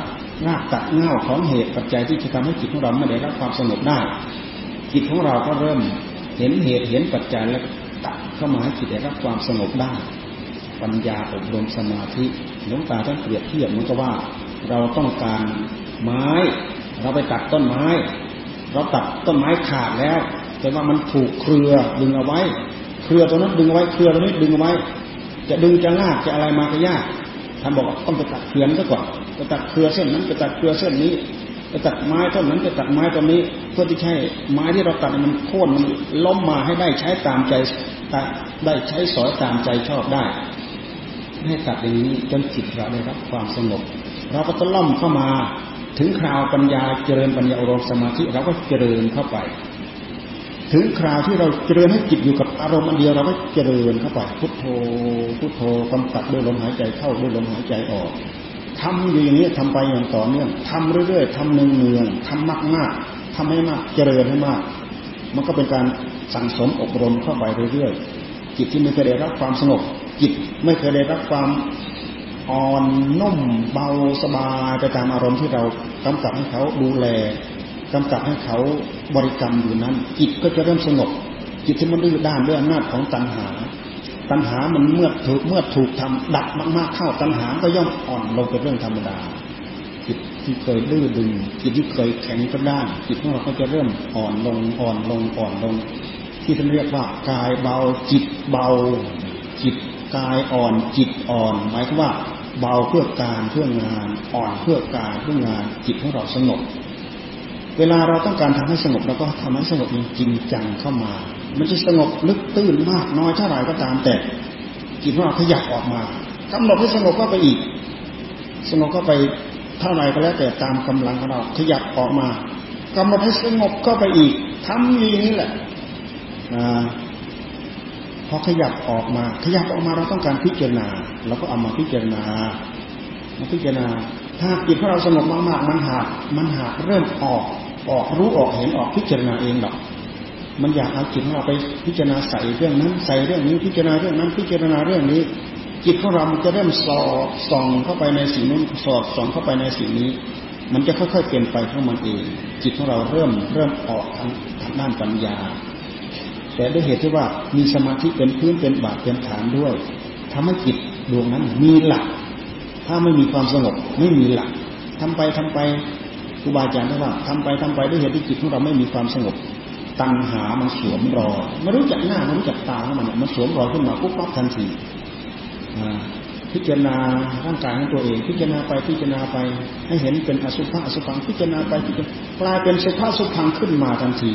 รากตัดเง่าของเหตุปัจจัยที่จะทำให้จิตของเราไม่ได้รับความสงบได้จิตของเราก็เริ่มเห็นเหตุเห็นปัจจัยแล้วตัดเข้ามาให้จิตได้รับความสงบได้ ปัญญาอบรมสมาธิหลวงตาท่านเปรียบเทียบเหมือนกับว่า เราต้องการไม้ เราไปตัดต้นไม้ เราตัดต้นไม้ขาดแล้ว แต่ว่ามันถูกเครือดึงเอาไว้ เครือตัวนั้นดึงเอาไว้เครือตัวนี้ดึงเอาไว้ จะดึงจะลากจะอะไรมาก็ยากท่านบอกว่าต้องไปตัดเครือนั้นก่อนไปตัดเครือเส้นนั้นไปตัดเครือเส้นนี้ไปตัดไม้ต้นนั้นไปตัดไม้ต้นนี้เพื่อที่ใช้ไม้ที่เราตัดมันโค่นมันล้มมาให้ได้ใช้ตามใจได้ใช้สอยตามใจชอบได้ให้ตัดอย่างนี้จนจิตเราได้รับความสงบเราก็ต้องล่อมเข้ามาถึงคราวปัญญาเจริญปัญญาอารมณ์สมาธิเราก็เจริญเข้าไป ถึงคราวที่เราเจริญให้จิตอยู่กับอารมณ์อันเดียวเราก็เจริญเข้าไปพุทโธพุทโธกำกับด้วยลมหายใจเข้าด้วยลมหายใจออกทำอยู่อย่างนี้ทำไปอย่างต่อเนื่องทำเรื่อยๆทำเนืองๆทำมากๆทำให้มากเจริญให้มาก มันก็เป็นการสั่งสมอบรมเข้าไปเรื่อยๆจิตที่ไม่เคยได้รับความสงบจิตไม่เคยได้รับความอ่อนนุ่มเบาสบายไปตามอารมณ์ที่เรากำกับให้เขาดูแล กำกับให้เขาบริกรรมอยู่นั้น จิตก็จะเริ่มสงบจิตที่มันดื้อด้านด้วยอำนาจของตัณหา ตัณหามันเมื่อถูกเมื่อถูกทำดับมากๆเข้าตัณหาก็ย่อมอ่อนลงเป็นเรื่องธรรมดา จิตที่เคยดื้อดึง จิตที่เคยแข็งกระด้างจิตของเราก็จะเริ่มอ่อนลงอ่อนลงอ่อนลง ที่ท่านเรียกว่ากายเบาจิตเบา จิตกายอ่อนจิตอ่อนหมายถึงว่าเบาเพื่อการเพื่องาน อ่อนเพื่อการเพื่องาน จิตของเราสงบ เวลาเราต้องการทำให้สงบเราก็ทำให้สงบจริงจังเข้ามา มันจะสงบลึกตื้นมากน้อยเท่าไหร่ก็ตามแต่จิตของเราขยับออกมากำหนดให้สงบก็ไปอีก สงบก็ไปเท่าไหร่ก็แล้วแต่ตามกำลังของเราขยับออกมากำหนดให้สงบเข้าไปอีกทำอย่างนี้แหละพอขยับออกมา ขยับออกมาเราต้องการพิจารณาเราก็เอามาพิจารณามาพิจารณาถ้าจิตของเราสงบมากๆมันหามันหาเริ่มออก ออกรู้ออกเห็นออกพิจารณาเองหรอก มันอยากเอาจิตของเราไปพิจารณาใส่เรื่องนั้นใส่เรื่องนี้พิจารณาเรื่องนั้น พิจารณาเรื่องนี้ จิตของเรามันจะเริ่มสอดส่องเข้าไปในสิ่งนู้นสอดส่องเข้าไปในสิ่งนี้ มันจะค่อยๆเปลี่ยนไปของมันเอง จิตของเราเริ่มเริ่มออกทางทางด้านปัญญา แต่ด้วยเหตุที่ว่ามีสมาธิเป็นพื้นเป็นบาดเป็นฐานด้วยทำให้จิตดวงนั้นมีหลัก ถ้าไม่มีความสงบไม่มีหลักทำไปทำไป ครูบาอาจารย์ท่านว่าทำไปทำไปด้วยเหตุที่จิตของเราไม่มีความสงบ ตัณหามันสวมรอยไม่รู้จักหน้าไม่รู้จักตาของมันมันสวมรอยขึ้นมาปุ๊บปั๊บทันทีพิจารณาร่างกายของตัวเอง พิจารณาไปพิจารณาไป ให้เห็นเป็นอสุภะอสุพังพิจารณาไปพิจารณากลายเป็นสุภาสุพังขึ้นมาทันที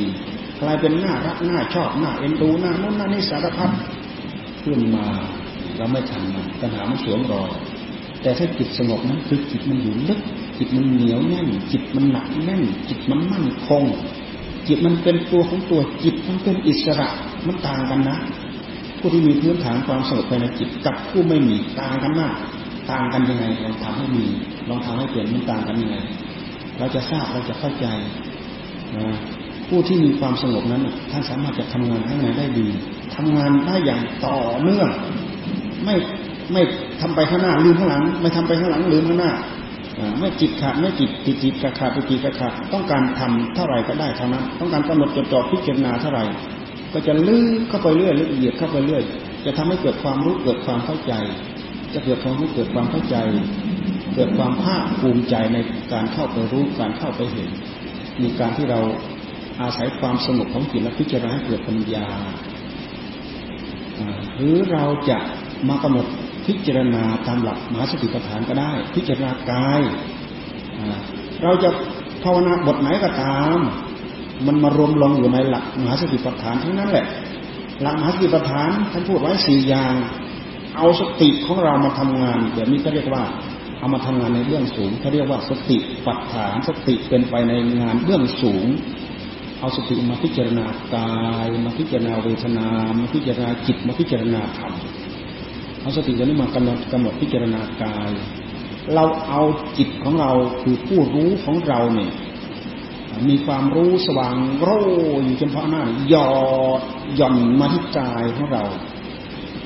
กลายเป็นหน้ารักหน้าชอบหน้าเอ็นดูหน้าโน้นหน้านี่สารพัดขึ้นมาเราไม่ทันมันตัณหามันสวมรอยแต่ถ้าจิตสงบนั้นคือจิตมันอยู่ลึก จิตมันเหนียวแน่น จิตมันหนักแน่น จิตมันมั่นคง จิตมันเป็นตัวของตัวจิตมันเป็นอิสระมันต่างกันนะผู้ที่มีพื้นฐานความสงบภายในจิตกับผู้ไม่มีต่างกันมากต่างกันยังไงลองทำให้มีลองทำให้เปลี่ยนมันต่างกันยังไงเราจะทราบเราจะเข้าใจผู้ที่มีความสงบนั้นท่านสามารถจะทำงานข้างในได้ดีทำงานได้อย่างต่อเนื่อง ไม่ไม่ทำไปข้างหน้าลืมข้างหลัง ไม่ทำไปข้างหลังลืมข้างหน้า ไม่จิตขาดไม่จิตจิตจิตกระขาดปจิตกระขาดต้องการทำเท่าไหร่ก็ได้เท่านั้นต้องการกำหนดจดจ่อพิจารณาเท่าไหร่ ก็จะลื้อเข้าไปเรื่อยละเอียดเข้าไปเรื่อย จะทำให้เกิดความรู้เกิดความเข้าใจ จะเกิดความรู้เกิดความเข้าใจ เกิดความภาคภูมิใจในการเข้าไปรู้การเข้าไปเห็น มีการที่เราอาศัยความสงบของจิตและพิจารณาเกิดปัญญาหรือเราจะมากำหนด พิจารณาตามหลักมหาสติปัฏฐานก็ได้ พิจารณากาย เราจะภาวนาบทไหนก็ตาม มันมารวมลงอยู่ในหลักมหาสติปัฏฐานทั้งนั้นแหละ หลักมหาสติปัฏฐานท่านพูดไว้สี่อย่าง เอาสติของเรามาทำงานแบบนี้ก็เรียกว่าเอามาทำงานในเบื้องสูงเขาเรียกว่าสติปัฏฐานสติเป็นไปในงานเบื้องสูง เอาสติมาพิจารณากาย มาพิจารณาเวทนา มาพิจารณาจิตมาพิจารณาธรรม เอาสติตัวนี้มากำหนดกำหนดพิจารณากาย เราเอาจิตของเราคือผู้รู้ของเราเนี่ยมีความรู้สว่างโร่อยู่เฉพาะหน้าหยอดหย่อนมาที่กายของเรา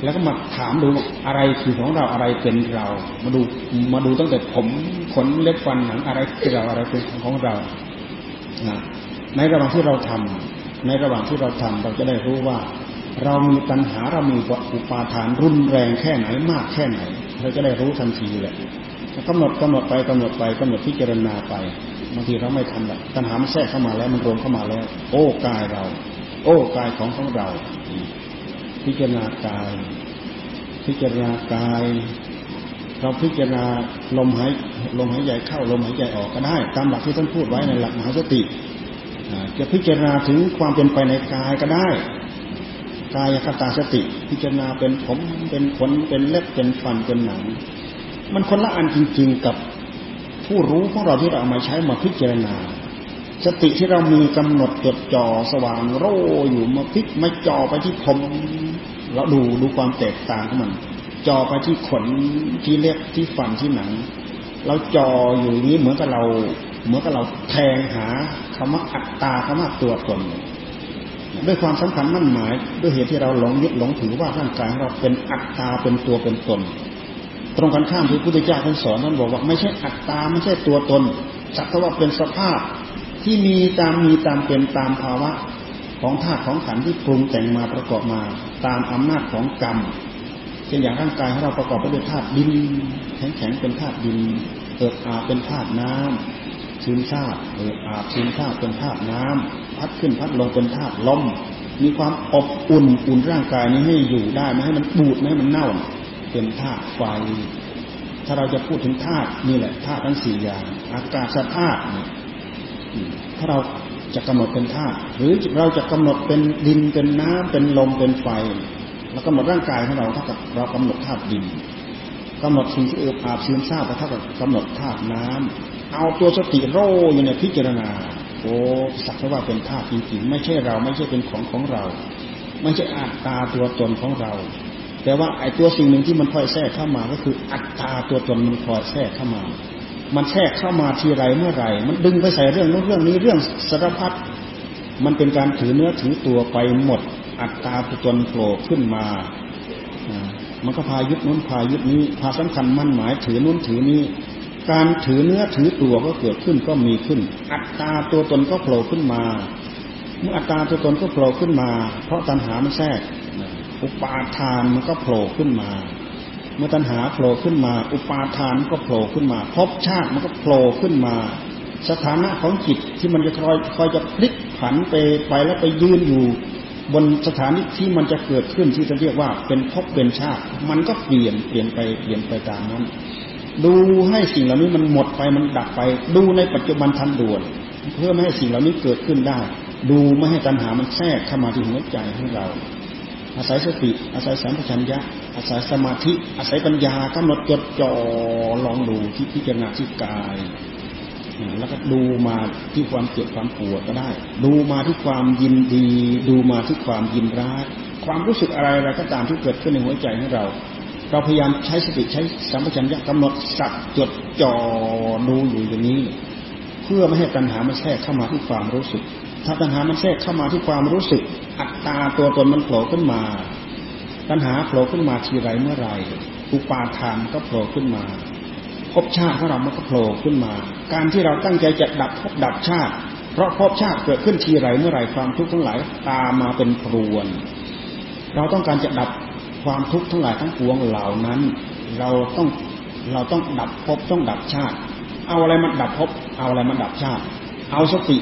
แล้วก็มาถามดูอะไรคือของเราอะไรเป็นเรา มาดูมาดูตั้งแต่ผมขนเล็บฟันหนังอะไรเป็นเราอะไรเป็นของเราในระหว่างที่เราทำในระหว่างที่เราทำเราจะได้รู้ว่า เรามีปัญหาเรามีอุปาทานรุนแรงแค่ไหนมากแค่ไหน เราจะได้รู้ทันทีแหละกำหนดกำหนดไปกำหนดไปกำหนดพิจารณาไปบางทีเราไม่ทำแบบปัญหามันแทรกเข้ามาแล้วมันรวมเข้ามาแล้ว โอ้กายเรา โอ้กายของของเรา พิจารณากาย พิจารณากาย เราพิจารณาลมหายลมหายใจเข้าลมหายใจออกก็ได้ ตามหลักที่ท่านพูดไว้ในหลักมหาสติจะพิจารณาถึงความเป็นไปในกายก็ได้ กายคตาสติ พิจารณาเป็นผมเป็นขนเป็นเล็บเป็นฟันเป็นหนัง มันคนละอันจริง ๆกับผู้รู้ของเราที่เราเอามาใช้มาพิจารณา สติที่เรามีกำหนดจดจ่อสว่างโร่อยู่มาพิกมาจ่อไปที่ผมเราดูดูความแตกต่างของมันจ่อไปที่ขนที่เล็บที่ฟันที่หนัง เราจ่ออยู่นี้เหมือนกับเรา เหมือนกับเราแทงหาคำว่าอัตตาคำว่าตัวตน ด้วยความสำคัญมั่นหมาย ด้วยเหตุที่เราหลงยึดหลงถือว่าร่างกายเราเป็นอัตตาเป็นตัวเป็นตน ตรงกันข้ามที่พระพุทธเจ้าท่านสอนท่านบอกว่าไม่ใช่อัตตาไม่ใช่ตัวตนสักแต่ว่าเป็นสภาพที่มีตามมีตามเป็นตามภาวะของธาตุของขันธ์ที่ปรุงแต่งมาประกอบมาตามอำนาจของกรรมเช่นอย่างร่างกายของเราประกอบไปด้วยธาตุดิน แข็งแข็งเป็นธาตุดินเอิบอาเป็นธาตุน้ำ ซึมซาบเอิบอาบซึมซาบเป็นธาตุน้ำพัดขึ้นพัดลงเป็นธาตุลมมีความอบอุ่นอุ่นร่างกายนี้ให้อยู่ได้ไม่ให้มันบูดไม่ให้มันเน่า เป็นธาตุไฟ ถ้าเราจะพูดถึงธาตุนี่แหละธาตุทั้งสี่อย่าง อากาศธาตุถ้าเราจะกำหนดเป็นธาตุหรือเราจะกำหนดเป็นดินเป็นน้ำเป็นลมเป็นไฟแล้วกำหนดร่างกายของเราเท่ากับเรากำหนดธาตุดินกำหนดสิ่งที่เอือบอาบซึมซาบเท่ากับกำหนดธาตุน้ำ เอาตัวสติโรอยู่ในพิจารณา โอ้สักแต่ว่าเป็นธาตุจริงๆไม่ใช่เราไม่ใช่เป็นของของเรา ไม่ใช่อัตตาตัวตนของเรา แต่ว่าไอ้ตัวสิ่งหนึ่งที่มันคอยแทรกเข้ามาก็คืออัตตาตัวตนมันคอยแทรกเข้ามา มันแทรกเข้ามาทีไรเมื่อไหร่ มันดึงไปใส่เรื่องนู้นเรื่องนี้เรื่องสารพัดมันเป็นการถือเนื้อถือตัวไปหมดอัตตาตัวตนโผล่ขึ้นมา มันก็พายึดนู้นพายึดนี้ พาสำคัญมั่นหมายถือนู้นถือนี้ การถือเนื้อถือตัวก็เกิดขึ้นก็มีขึ้น อัตตาตัวตนก็โผล่ขึ้นมา เมื่ออัตตาตัวตนก็โผล่ขึ้นมา เพราะตัณหามันแทรกอุปาทานมันก็โผล่ขึ้นมา เมื่อตัณหาโผล่ขึ้นมา อุปาทานก็โผล่ขึ้นมาภพชาติมันก็โผล่ขึ้นมา สถานะของจิตที่มันจะคอยคอยจะพลิกผันไปไปแล้วไปยืนอยู่ บนสถานีที่มันจะเกิดขึ้นที่จะเรียกว่าเป็นภพเป็นชาติ มันก็เปลี่ยนเปลี่ยนไปเปลี่ยนไปตามนั้น ดูให้สิ่งเหล่านี้มันหมดไปมันดับไป ดูในปัจจุบันทันด่วน เพื่อไม่ให้สิ่งเหล่านี้เกิดขึ้นได้ ดูไม่ให้ตัณหามันแทรกเข้ามาที่หัวใจของเรา อาศัยสติ อาศัยสัมปชัญญะ อาศัยสมาธิ อาศัยปัญญากำหนดจดจ่อลองดูที่พิจารณาที่กายแล้วก็ดูมาที่ความเจ็บความปวดก็ได้ ดูมาที่ความยินดี ดูมาที่ความยินร้ายความรู้สึกอะไรอะไรก็ตามที่เกิดขึ้นในหัวใจของเรา เราพยายามใช้สติใช้สัมปชัญญะกำหนดสักจดจ่อดูอยู่อย่างนี้ เพื่อไม่ให้ตัณหามันแทรกเข้ามาที่ความรู้สึก ถ้าตัณหามันแทรกเข้ามาที่ความรู้สึก อัตตาตัวตนมันโผล่ขึ้นมา ตัณหาโผล่ขึ้นมาทีไรเมื่อไรอุปาทานก็โผล่ขึ้นมาภพชาติของเรามันก็โผล่ขึ้นมา การที่เราตั้งใจจะดับภพดับชาติ เพราะภพชาติเกิดขึ้นทีไรเมื่อไรความทุกข์ทั้งหลายตามมาเป็นพรวน เราต้องการจะดับ ความทุกข์ทั้งหลายทั้งปวงเหล่านั้น เราต้องเราต้องดับภพต้องดับชาติ เอาอะไรมาดับภพเอาอะไรมาดับชาติ เอาสติ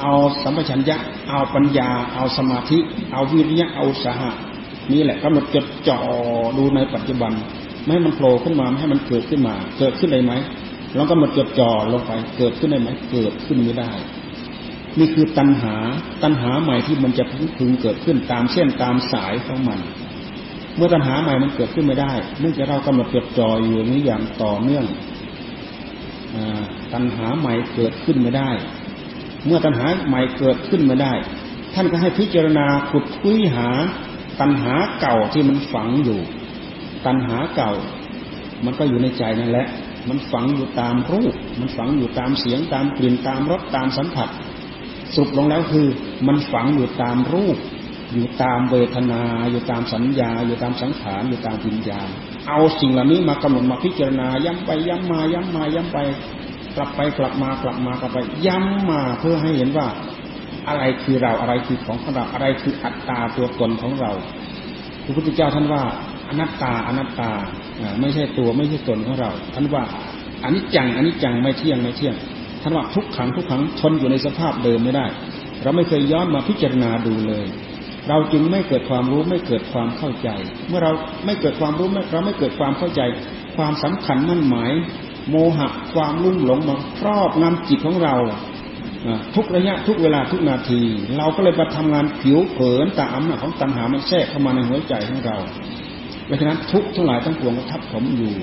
เอาสัมปชัญญะ เอาปัญญา เอาสมาธิ เอาวิริยะเอาสหะนี่แหละกำหนดจดจ่อดูในปัจจุบัน ไม่ให้มันโผล่ขึ้นมาไม่ให้มันเกิดขึ้นมา เกิดขึ้นได้ไหมเราก็มาจดจ่อลงไป เกิดขึ้นได้ไหมเกิดขึ้นไม่ได้นี่คือตัณหาตัณหาใหม่ที่มันจะพึงเกิดขึ้นตามเส้นตามสายของมัน เมื่อตัณหาใหม่มันเกิดขึ้นไม่ได้ เนื่องจากเรากำหนดจดจ่ออยู่นี้อย่างต่อเนื่องตัณหาใหม่เกิดขึ้นไม่ได้ เมื่อตัณหาใหม่เกิดขึ้นไม่ได้ ท่านก็ให้พิจารณาขุดคุยหา ตัณหาเก่าที่มันฝังอยู่ ตัณหาเก่า มันก็อยู่ในใจนั่นแหละ มันฝังอยู่ตามรูป มันฝังอยู่ตามเสียงตามกลิ่นตามรสตามสัมผัส สรุปลงแล้วคือ มันฝังอยู่ตามรูป อยู่ตามเวทนา อยู่ตามสัญญา อยู่ตามสังขารอยู่ตามวิญญาณ เอาสิ่งเหล่านี้มากำหนดมาพิจารณา ย้ำไปย้ำมาย้ำมาย้ำไป กลับไปกลับมากลับมากลับไป ย้ำมาเพื่อให้เห็นว่า อะไรคือเราอะไรคือของของเราอะไรคืออัตตาตัวตนของเราพระพุทธเจ้าท่านว่าอนัตตาอนัตตาไม่ใช่ตัวไม่ใช่ตนของเรา ท่านว่าอันนี้จังอันนี้จังไม่เที่ยงไม่เที่ยง ท่านว่าทุกขังทุกขังทนอยู่ในสภาพเดิมไม่ได้ เราไม่เคยย้อนมาพิจารณาดูเลย เราจึงไม่เกิดความรู้ไม่เกิดความเข้าใจ เมื่อเราไม่เกิดความรู้เราไม่เกิดความเข้าใจ ความสำคัญมั่นหมาย โมหะความลุ่มหลงมาครอบงำจิตของเราทุกระยะทุกเวลาทุกนาที เราก็เลยมาทำงานผิวเผินตามอำนาจของตัณหามันแทรกเข้ามาในหัวใจของเราเพราะฉะนั้นทุกทั้งหลายทั้งปวงก็ทับผมอยู่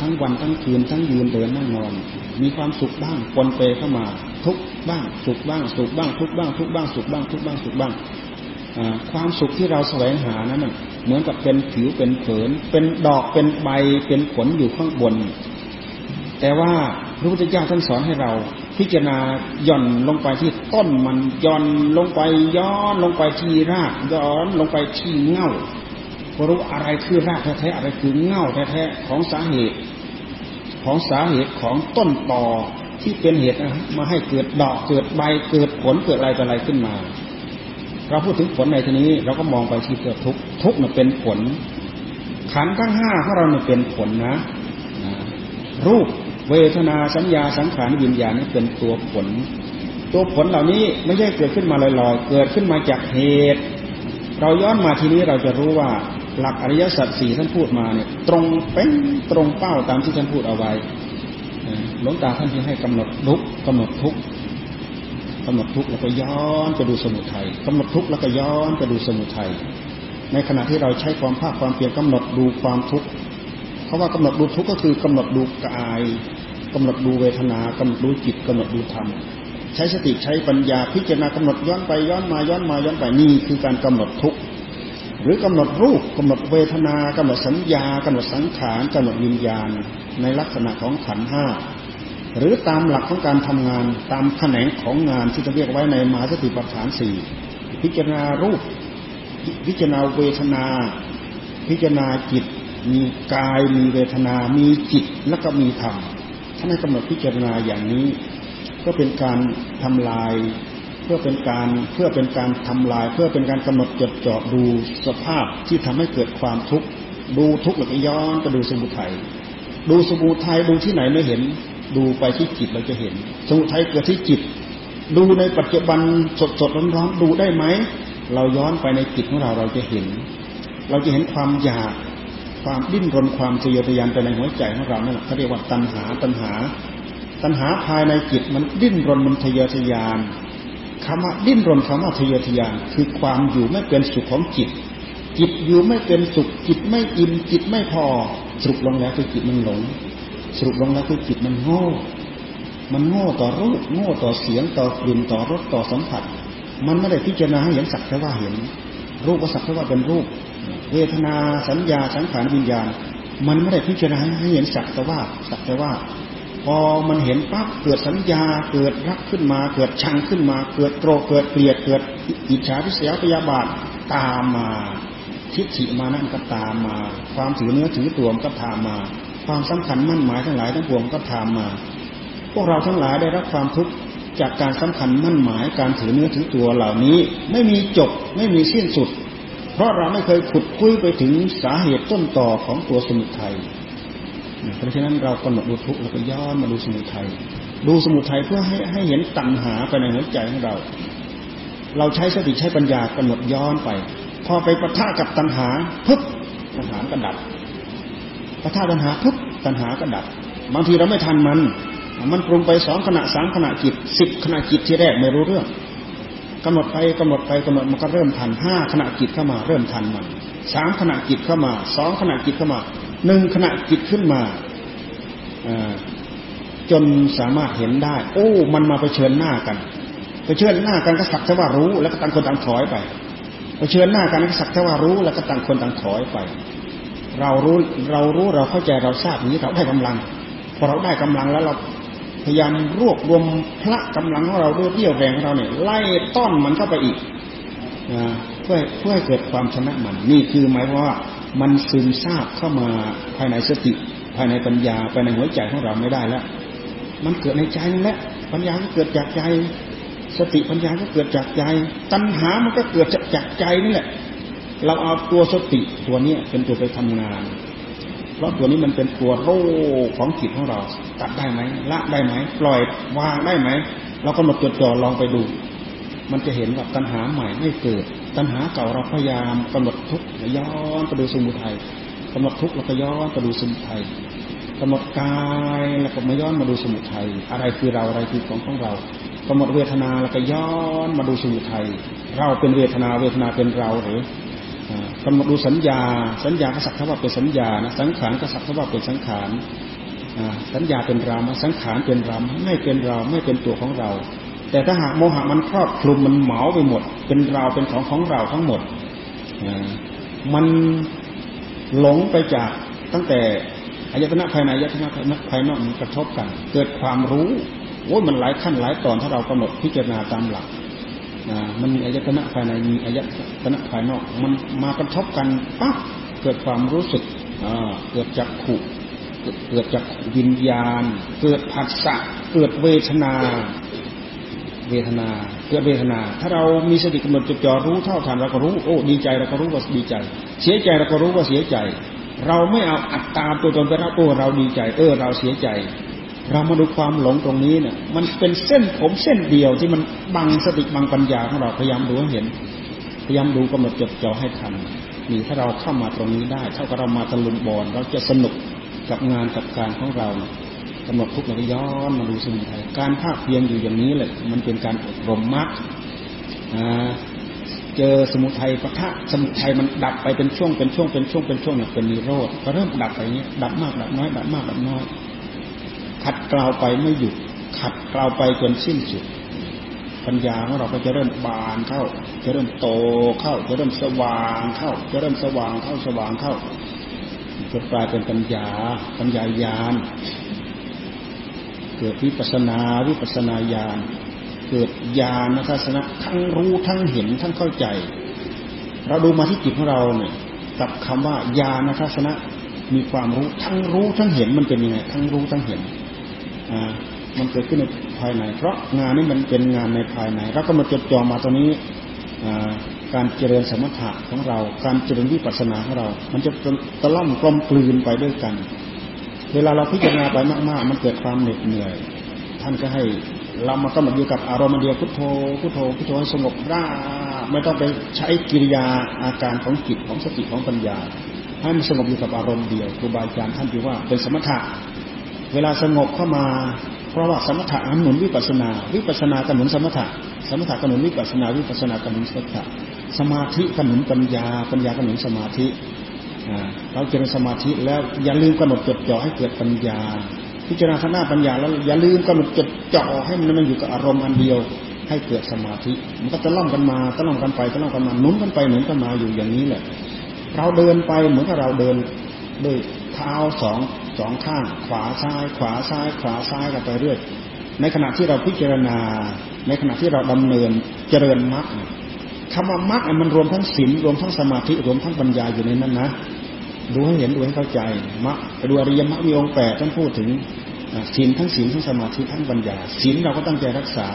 ทั้งวันทั้งคืนทั้งยืนเดินนั่งนอน มีความสุขบ้างปนเปเข้ามา ทุกบ้างสุขบ้างสุขบ้างทุกบ้างทุกบ้างสุขบ้างทุกบ้างสุขบ้าง ความสุขที่เราแสวงหานั้นเหมือนกับเป็นผิวเป็นเผิน เป็นดอกเป็นใบเป็นผลอยู่ข้างบน แต่ว่าพระพุทธเจ้าท่านสอนให้เรา พิจารณาย่อนลงไปที่ต้นมันย่อนลงไปย้อนลงไปที่รากย้อนลงไปที่เง่าพรู้อะไรคือรากแท้ๆอะไรคือเง่าแท้ๆของสาเหตุ ของสาเหตุของต้นตอที่เป็นเหตุนะมาให้เกิดดอกเกิดใบเกิดผลเกิดอะไรต่ออะไรขึ้นมา เราพูดถึงผลในทีนี้ เราก็มองไปที่เกิดทุกทุกเนี่ยเป็นผล ขันทั้งห้าของเราเนี่ยเป็นผลนะ รูปเวทนาสัญญาสังขารวิญญาณนี่เป็นตัวผล ตัวผลเหล่านี้ไม่ใช่เกิดขึ้นมาลอยๆ เกิดขึ้นมาจากเหตุ เราย้อนมาทีนี้เราจะรู้ว่าหลักอริยสัจสี่ท่านพูดมาเนี่ย ตรงเป็นตรงเป้าตามที่ท่านพูดเอาไว้หลวงตาท่านที่ให้กำหนดทุกกำหนดทุก กำหนดทุกแล้วก็ย้อนไปดูสมุทัยกำหนดทุกแล้วก็ย้อนไปดูสมุทัยในขณะที่เราใช้ความภาคความเพียรกำหนดดูความทุกข์เขาะว่ากำหนดดูทุกข์ก็คือกำหนดดูกายกำหนดดูเวทนากำหนดดูจิตกำหนดดูธรรมใช้สติใช้ปัญญาพิจารณากำหนดย้อนไปย้อนมาย้อนมาย้อนไปนี่คือการกำหนดทุกข์หรือกำหนดรูปกำหนดเวทนากำหนดสัญญากำหนดสังขารกำหนดวิญญาณ ในลักษณะของขันห้า หรือตามหลักของการทำงานตามแขนงของงานที่จะเรียกไว้ในมหาสติปัฏฐานสี่พิจารณารูป พิจารณาเวทนา พิจารณาจิต มีกายมีเวทนา มีจิตแล้วก็มีธรรมท่านให้กำหนดพิจารณาอย่างนี้ ก็เป็นการทำลาย เพื่อเป็นการเพื่อเป็นการทำลาย เพื่อเป็นการกำหนดจดจ่อดูสภาพที่ทำให้เกิดความทุกข์ดูทุกข์หรือย้อนไปดูสมุทัยดูสมุทัยดูที่ไหนไม่เห็น ดูไปที่จิตเราจะเห็น สมุทัยเกิดที่จิต ดูในปัจจุบันสดสดร้อนร้อนดูได้ไหม เราย้อนไปในจิตของเราเราจะเห็น เราจะเห็นความอยากความดิ้นรนความทะเยอทะยานไปในหัวใจของเรานั่นแหละเขาเรียกว่าตัณหาตัณหา ตัณหาภายในจิตมันดิ้นรนมันทะเยอทะยานคำว่าดิ้นรนคำว่าทะเยอทะยาน คือความอยู่ไม่เป็นสุขของจิต จิตอยู่ไม่เป็นสุขจิตไม่อิ่มจิตไม่พอสรุปลงแล้วคือจิตมันหลง สรุปลงแล้วคือจิตมันโง่ มันโง่ต่อรูป โง่ต่อเสียงต่อกลิ่นต่อรสต่อสัมผัส มันไม่ได้พิจารณาให้เห็นสักแค่ว่าเห็น รูปก็สักแค่ว่าเป็นรูป เวทนาสัญญาสังขารวิญญาณ มันไม่ได้พิจารณาให้เห็นสักแต่ว่าสักแต่ว่า พอมันเห็นปั๊บเกิดสัญญาเกิดรักขึ้นมา เกิดชังขึ้นมา เกิดโกรธเกิดเกลียดเกิดอิจฉาทิษยพยาบาทตามมาทิฏฐิมานั่นก็ตามมา ความถือเนื้อถือตัวมันก็ตามมา ความสำคัญมั่นหมายทั้งหลายทั้งปวงก็ตามมา พวกเราทั้งหลายได้รับความทุกข์จากการสำคัญมั่นหมายการถือเนื้อถือตัวเหล่านี้ ไม่มีจบไม่มีสิ้นสุด เพราะเราไม่เคยขุดคุยไปถึงสาเหตุต้นต่อของตัวสมุทัยเพราะฉะนั้นเรากำหนดดูทุกข์แล้วก็ย้อนมาดูสมุทัยดูสมุทัยเพื่อให้ให้เห็นตัณหาไปในหัวใจของเรา เราใช้สติใช้ปัญญากำหนดย้อนไป พอไปประทะกับตัณหาปึ๊บตัณหาก็ดับ พอถ้าตัณหาปุ๊บตัณหาก็ดับ บางทีเราไม่ทันมัน มันปรุงไปสองขณะสามขณะจิตสิบขณะจิตที่แรกไม่รู้เรื่องกำหนดไปกำหนดไปกำหนดมันก็เริ่มทันห้าขณะจิตเข้ามาเริ่มทันมันสามขณะจิตเข้ามาสองขณะจิตเข้ามาหนึ่งขณะจิตขึ้นมาจนสามารถเห็นได้ โอ้ มันมาไปเชิญหน้ากันไปเชิญหน้ากันก็สักแต่ว่ารู้ แล้วก็ต่างคนต่างถอยไปไปเชิญหน้ากันก็สักแต่ว่ารู้ แล้วก็ต่างคนต่างถอยไป เรารู้เรารู้เราเข้าใจเราทราบนี้เราได้กำลัง พอเราได้กำลังแล้วเราพยายามรวบรวมพระกำลังของเราด้วยเรี่ยวแรงของเราเนี่ยไล่ต้อนมันเข้าไปอีกเพื่อเพื่อให้เกิดความชนะมัน นี่คือหมายว่ามันซึมซาบเข้ามาภายในสติ ภายในปัญญาภายในหัวใจของเราไม่ได้แล้ว มันเกิดในใจนั่นแหละปัญญาก็เกิดจากใจ สติปัญญาก็เกิดจากใจ ตัณหามันก็เกิดจากใจนี่แหละ เราเอาตัวสติตัวนี้เป็นตัวไปทำงาน เพราะตัวนี้มันเป็นตัวโรคของจิตของเรา ตัดได้ไหมละได้ไหมปล่อยวางได้ไหมเราก็มาจดจ่อลองไปดู มันจะเห็นว่าตัณหาใหม่ไม่เกิด ตัณหาเก่าเราพยายามกำหนดทุกข์ย้อนไปดูสมุทัยกำหนดทุกข์แล้วก็ย้อนไปดูสมุทัยกำหนดกายแล้วก็มาย้อนมาดูสมุทัยอะไรคือเราอะไรคือของของเรากำหนดเวทนาแล้วก็ย้อนมาดูสมุทัยเราเป็นเวทนาเวทนาเป็นเราหรือ กำหนดดูสัญญา สัญญาก็สักเท่าว่าเป็นสัญญานะสังขารก็สักเท่าว่าเป็นสังขารสัญญาเป็นเราสังขารเป็นเราไม่เป็นเราไม่เป็นตัวของเรา แต่ถ้าหากโมหะมันครอบคลุมมันเหมาไปหมด เป็นเราเป็นของของเราทั้งหมดมันหลงไปจากตั้งแต่อายตนะภายในอายตนะภายนอกมันกระทบกัน เกิดความรู้โอ้ยมันหลายขั้นหลายตอนถ้าเรากำหนดพิจารณาตามหลัก มันมีอายตนะภายในมีอายตนะภายนอก มันมากระทบกันปั๊บเกิดความรู้สึกเกิดจากขุเกิดจากวิญญาณ เกิดผัสสะเกิดเวทนา เวทนา เกิดเวทนา ถ้าเรามีสติกำหนดจดจ่อรู้เท่าทันเราก็รู้โอ้ดีใจเราก็รู้ว่าดีใจ เสียใจเราก็รู้ว่าเสียใจ เราไม่เอาอัตตาตัวตนไปรับตัวเราดีใจเออเราเสียใจ เรามาดูความหลงตรงนี้เนี่ย มันเป็นเส้นผมเส้นเดียวที่มันบังสติบังปัญญาของเราพยายามดูให้เห็น พยายามดูกำหนดจดจ่อให้ทันนี่ถ้าเราเข้ามาตรงนี้ได้ เท่ากับเรามาตะลุมบอลเราจะสนุกกับงานกับการของเรากำหนดทุกข์เราย้อนมาดูสมุทัยการภาคเพียรอยู่อย่างนี้แหละมันเป็นการอบรมมรรคเจอสมุทัยปะทะสมุทัยมันดับไปเป็นช่วงเป็นช่วงเป็นช่วงเป็นช่วงเนี่ยเป็นนิโรธก็เริ่มดับไปเนี้ยดับมากดับน้อยดับมากดับน้อย ขัดเกลาไปไม่หยุด ขัดเกลาไปจนสิ้นสุด ปัญญาของเราก็จะเริ่มบานเข้า จะเริ่มโตเข้า จะเริ่มสว่างเข้า จะเริ่มสว่างเข้าสว่างเข้าจนกลายเป็นปัญญา ปัญญาญาณเกิดวิปัสนาวิปัสนาญาณเกิดญาณทัศนะทั้งรู้ทั้งเห็นทั้งเข้าใจ เราดูมาที่จิตของเราเนี่ยกับคำว่าญาณทัศนะมีความรู้ทั้งรู้ทั้งเห็นมันเป็นยังไงทั้งรู้ทั้งเห็นามันเกิดขึ้นในภายใน เพราะงานนี้มันเป็นงานในภายในเราก็มาจดจ่อมาตรงนี้การเจริญสมถะของเรา การเจริญวิปัสสนาของเรา มันจะตะล่อมกลมกลืนไปด้วยกัน เวลาเราพิจารณาไปมาก ๆ มันเกิดความเหน็ดเหนื่อย ท่านก็ให้เรามากำหนดอยู่กับอารมณ์เดียวพุทโธพุทโธพุทโธให้สงบร่าไม่ต้องไปใช้กิริยาอาการของจิตของสติของปัญญา ให้มันสงบอยู่กับอารมณ์เดียวครูบาอาจารย์ท่านถือว่าเป็นสมถะ เวลาสงบเข้ามา เพราะว่าสมถะนั้นหนุนวิปัสนา วิปัสนากหนุนสมถะ สมถะกหนุนวิปัสนา วิปัสนากหนุนสมถะ สมาธิกหนุนปัญญา ปัญญากหนุนสมาธิเราเจริญสมาธิแล้วอย่าลืมกำหนดจดจ่อให้เกิดปัญญา พิจารณาทางหน้าปัญญาแล้วอย่าลืมกำหนดจดจ่อให้มันมันอยู่กับอารมณ์อันเดียว ให้เกิดสมาธิ มันก็จะล่อมกันมาตะล่อมกันไปตะล่อมกันมาหนุนกันไปหนุนกันมาอยู่อย่างนี้แหละ เราเดินไปเหมือนกับเราเดินด้วยเท้าสอง สองข้าง ขวาซ้าย ขวาซ้าย ขวาซ้ายกันไปเรื่อย ในขณะที่เราพิจารณา ในขณะที่เราดำเนินเจริญมรรคคำว่ามรรคมันรวมทั้งศีลรวมทั้งสมาธิรวมทั้งปัญญาอยู่ในนั้นนะดูให้เห็นดูให้เข้าใจมรรคดูอริยมรรคมีองค์แปดท่านพูดถึงศีลทั้งศีลทั้งสมาธิทั้งปัญญาศีลเราก็ตั้งใจรักษา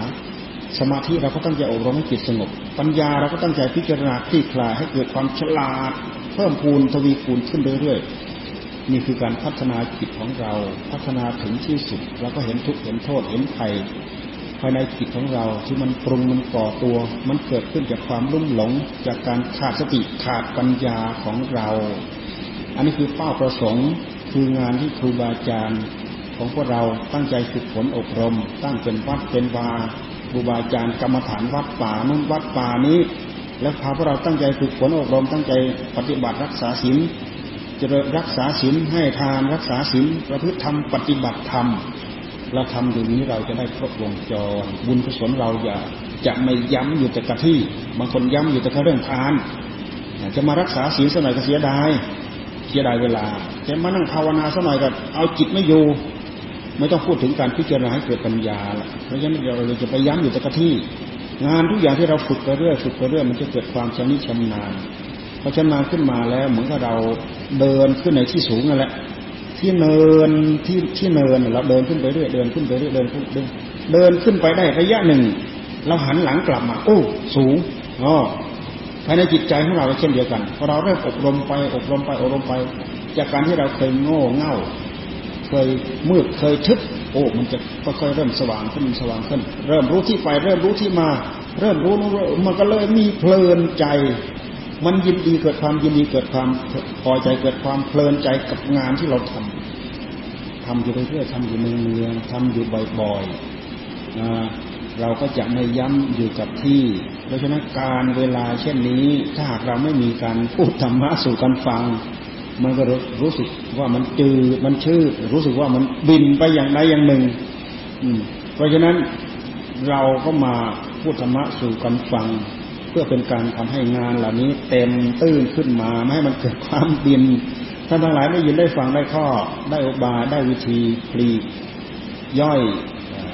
สมาธิเราก็ตั้งใจอบรมให้จิตสงบ ปัญญาเราก็ตั้งใจพิจารณาคลี่คลายให้เกิดความฉลาด เพิ่มพูนทวีคูณขึ้นเรื่อยๆ นี่คือการพัฒนาจิตของเรา พัฒนาถึงที่สุดเราก็เห็นทุกข์เห็นโทษเห็นภัยภายในจิตของเราที่มันปรุงมันก่อตัว มันเกิดขึ้นจากความลุ่มหลง จากการขาดสติขาดปัญญาของเรา อันนี้คือเป้าประสงค์คืองานที่ครูบาอาจารย์ของพวกเราตั้งใจฝึกฝนอบรม ตั้งเป็นวัดเป็นวาครูบาอาจารย์กรรมฐานวัดป่านุ่นวัดป่านี้ แล้วพาพวกเราตั้งใจฝึกฝนอบรม ตั้งใจปฏิบัติรักษาศีล จะรักษาศีลให้ทานรักษาศีลประพฤติธรรมปฏิบัติธรรมเราทำอย่างนี้เราจะได้ครบวงจร บุญกุศลเราอย่าจะไม่ย้ำอยู่แต่กะที่บางคนย้ำอยู่แต่เรื่องทาน จะมารักษาศีลสักหน่อยก็เสียดายเสียดายเวลา จะมานั่งภาวนาสักหน่อยก็เอาจิตไม่อยู่ ไม่ต้องพูดถึงการพิจารณาให้เกิดปัญญาละเพราะฉะนั้นเราจะไปย้ำอยู่แต่กะที่ งานทุกอย่างที่เราฝึกไปเรื่อยฝึกไปเรื่อยมันจะเกิดความชำนิชำนาญ พอชำนาญขึ้นมาแล้ว เหมือนกับเราเดินขึ้นในที่สูงนั่นแหละ ที่เนินที่ที่เนินเราเดินขึ้นไปเรื่อยเดินขึ้นไปเรื่อยเดินขึ้นเดินเดินขึ้นไปได้ระยะหนึ่งเราหันหลังกลับมา โอ้ สูงอ๋อภายในจิตใจของเราเช่นเดียวกันพอเราเริ่มอบรมไปอบรมไปอบรมไป จากการที่เราเคยโง่เง่า เคยมืดเคยทึบโอ้มันจะค่อยๆเริ่มสว่างขึ้นสว่างขึ้น เริ่มรู้ที่ไป เริ่มรู้ที่มา เริ่มรู้มันก็เลยมีเพลินใจ มันยินดีเกิดความยินดีเกิดความพอใจเกิดความเพลินใจกับงานที่เราทำทำอยู่เรื่อยๆทำอยู่เนืองๆทำอยู่บ่อยๆเราก็จะไม่ย้ำอยู่กับที่เพราะฉะนั้นการเวลาเช่นนี้ ถ้าหากเราไม่มีการพูดธรรมะสู่กันฟัง มันก็รู้สึกว่ามันจืดมันชื่อ รู้สึกว่ามันบินไปอย่างใดอย่างหนึ่ง อืเพราะฉะนั้นเราก็มาพูดธรรมะสู่กันฟัง เพื่อเป็นการทำให้งานเหล่านี้เต็มตื้นขึ้นมาไม่ให้มันเกิดความบินท่านทั้งหลายได้ยินได้ฟังได้ข้อ ได้อบายได้วิธีปลีย่อย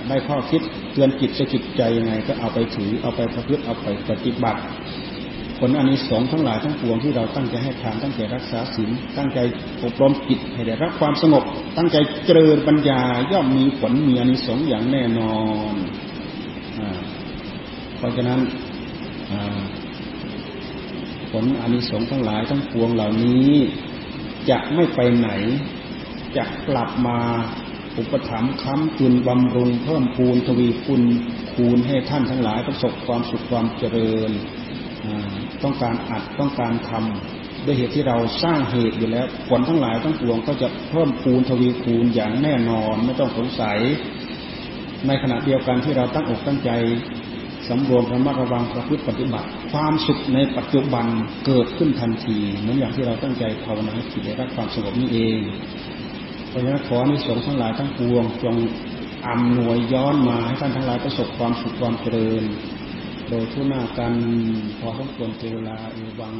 ได้ข้อคิดเตือนจิตสกิดใจยังไง ก็เอาไปถือเอาไปประพฤติเอาไปปฏิบัติ ผลอันนี้สองทั้งหลายทั้งปวงที่เราตั้งใจให้ทานตั้งใจรักษาศีลตั้งใจอบรมจิตให้ได้รับความสงบ ตั้งใจเจริญปัญญาย่อมมีผลมีอันนี้สองอย่างแน่นอนเพราะฉะนั้น ผลอนนี้สงทั้งหลายทั้งปวงเหล่านี้จะไม่ไปไหน จะกลับมาอุปถัมภ์ค้ำจุนบำรุงเพิ่มพูนทวีคุณคูณให้ท่านทั้งหลายประสบความสุขความเจริญ ต้องการอัดต้องการทำด้วยเหตุที่เราสร้างเหตุอยู่แล้ว ผลทั้งหลายทั้งปวงก็จะเพิ่มคูณทวีคูณอย่างแน่นอนไม่ต้องสงสัย ในขณะเดียวกันที่เราตั้งอกตั้งใจ สำรวมระมัดระวังประพฤติปฏิบัติ ความสุขในปัจจุบันเกิดขึ้นทันทีเหมือนอย่างที่เราตั้งใจภาวนาจิตได้รับความสงบนี้เองราะฉะนั้นขอในสงฆ์ทั้งหลายทั้งปวงจงอำนวยย้อนมาให้ท่านทั้งหลายประสบความสุขความเจริญ โดยทุกหน้ากันพอสมควรเจรลาเอวัง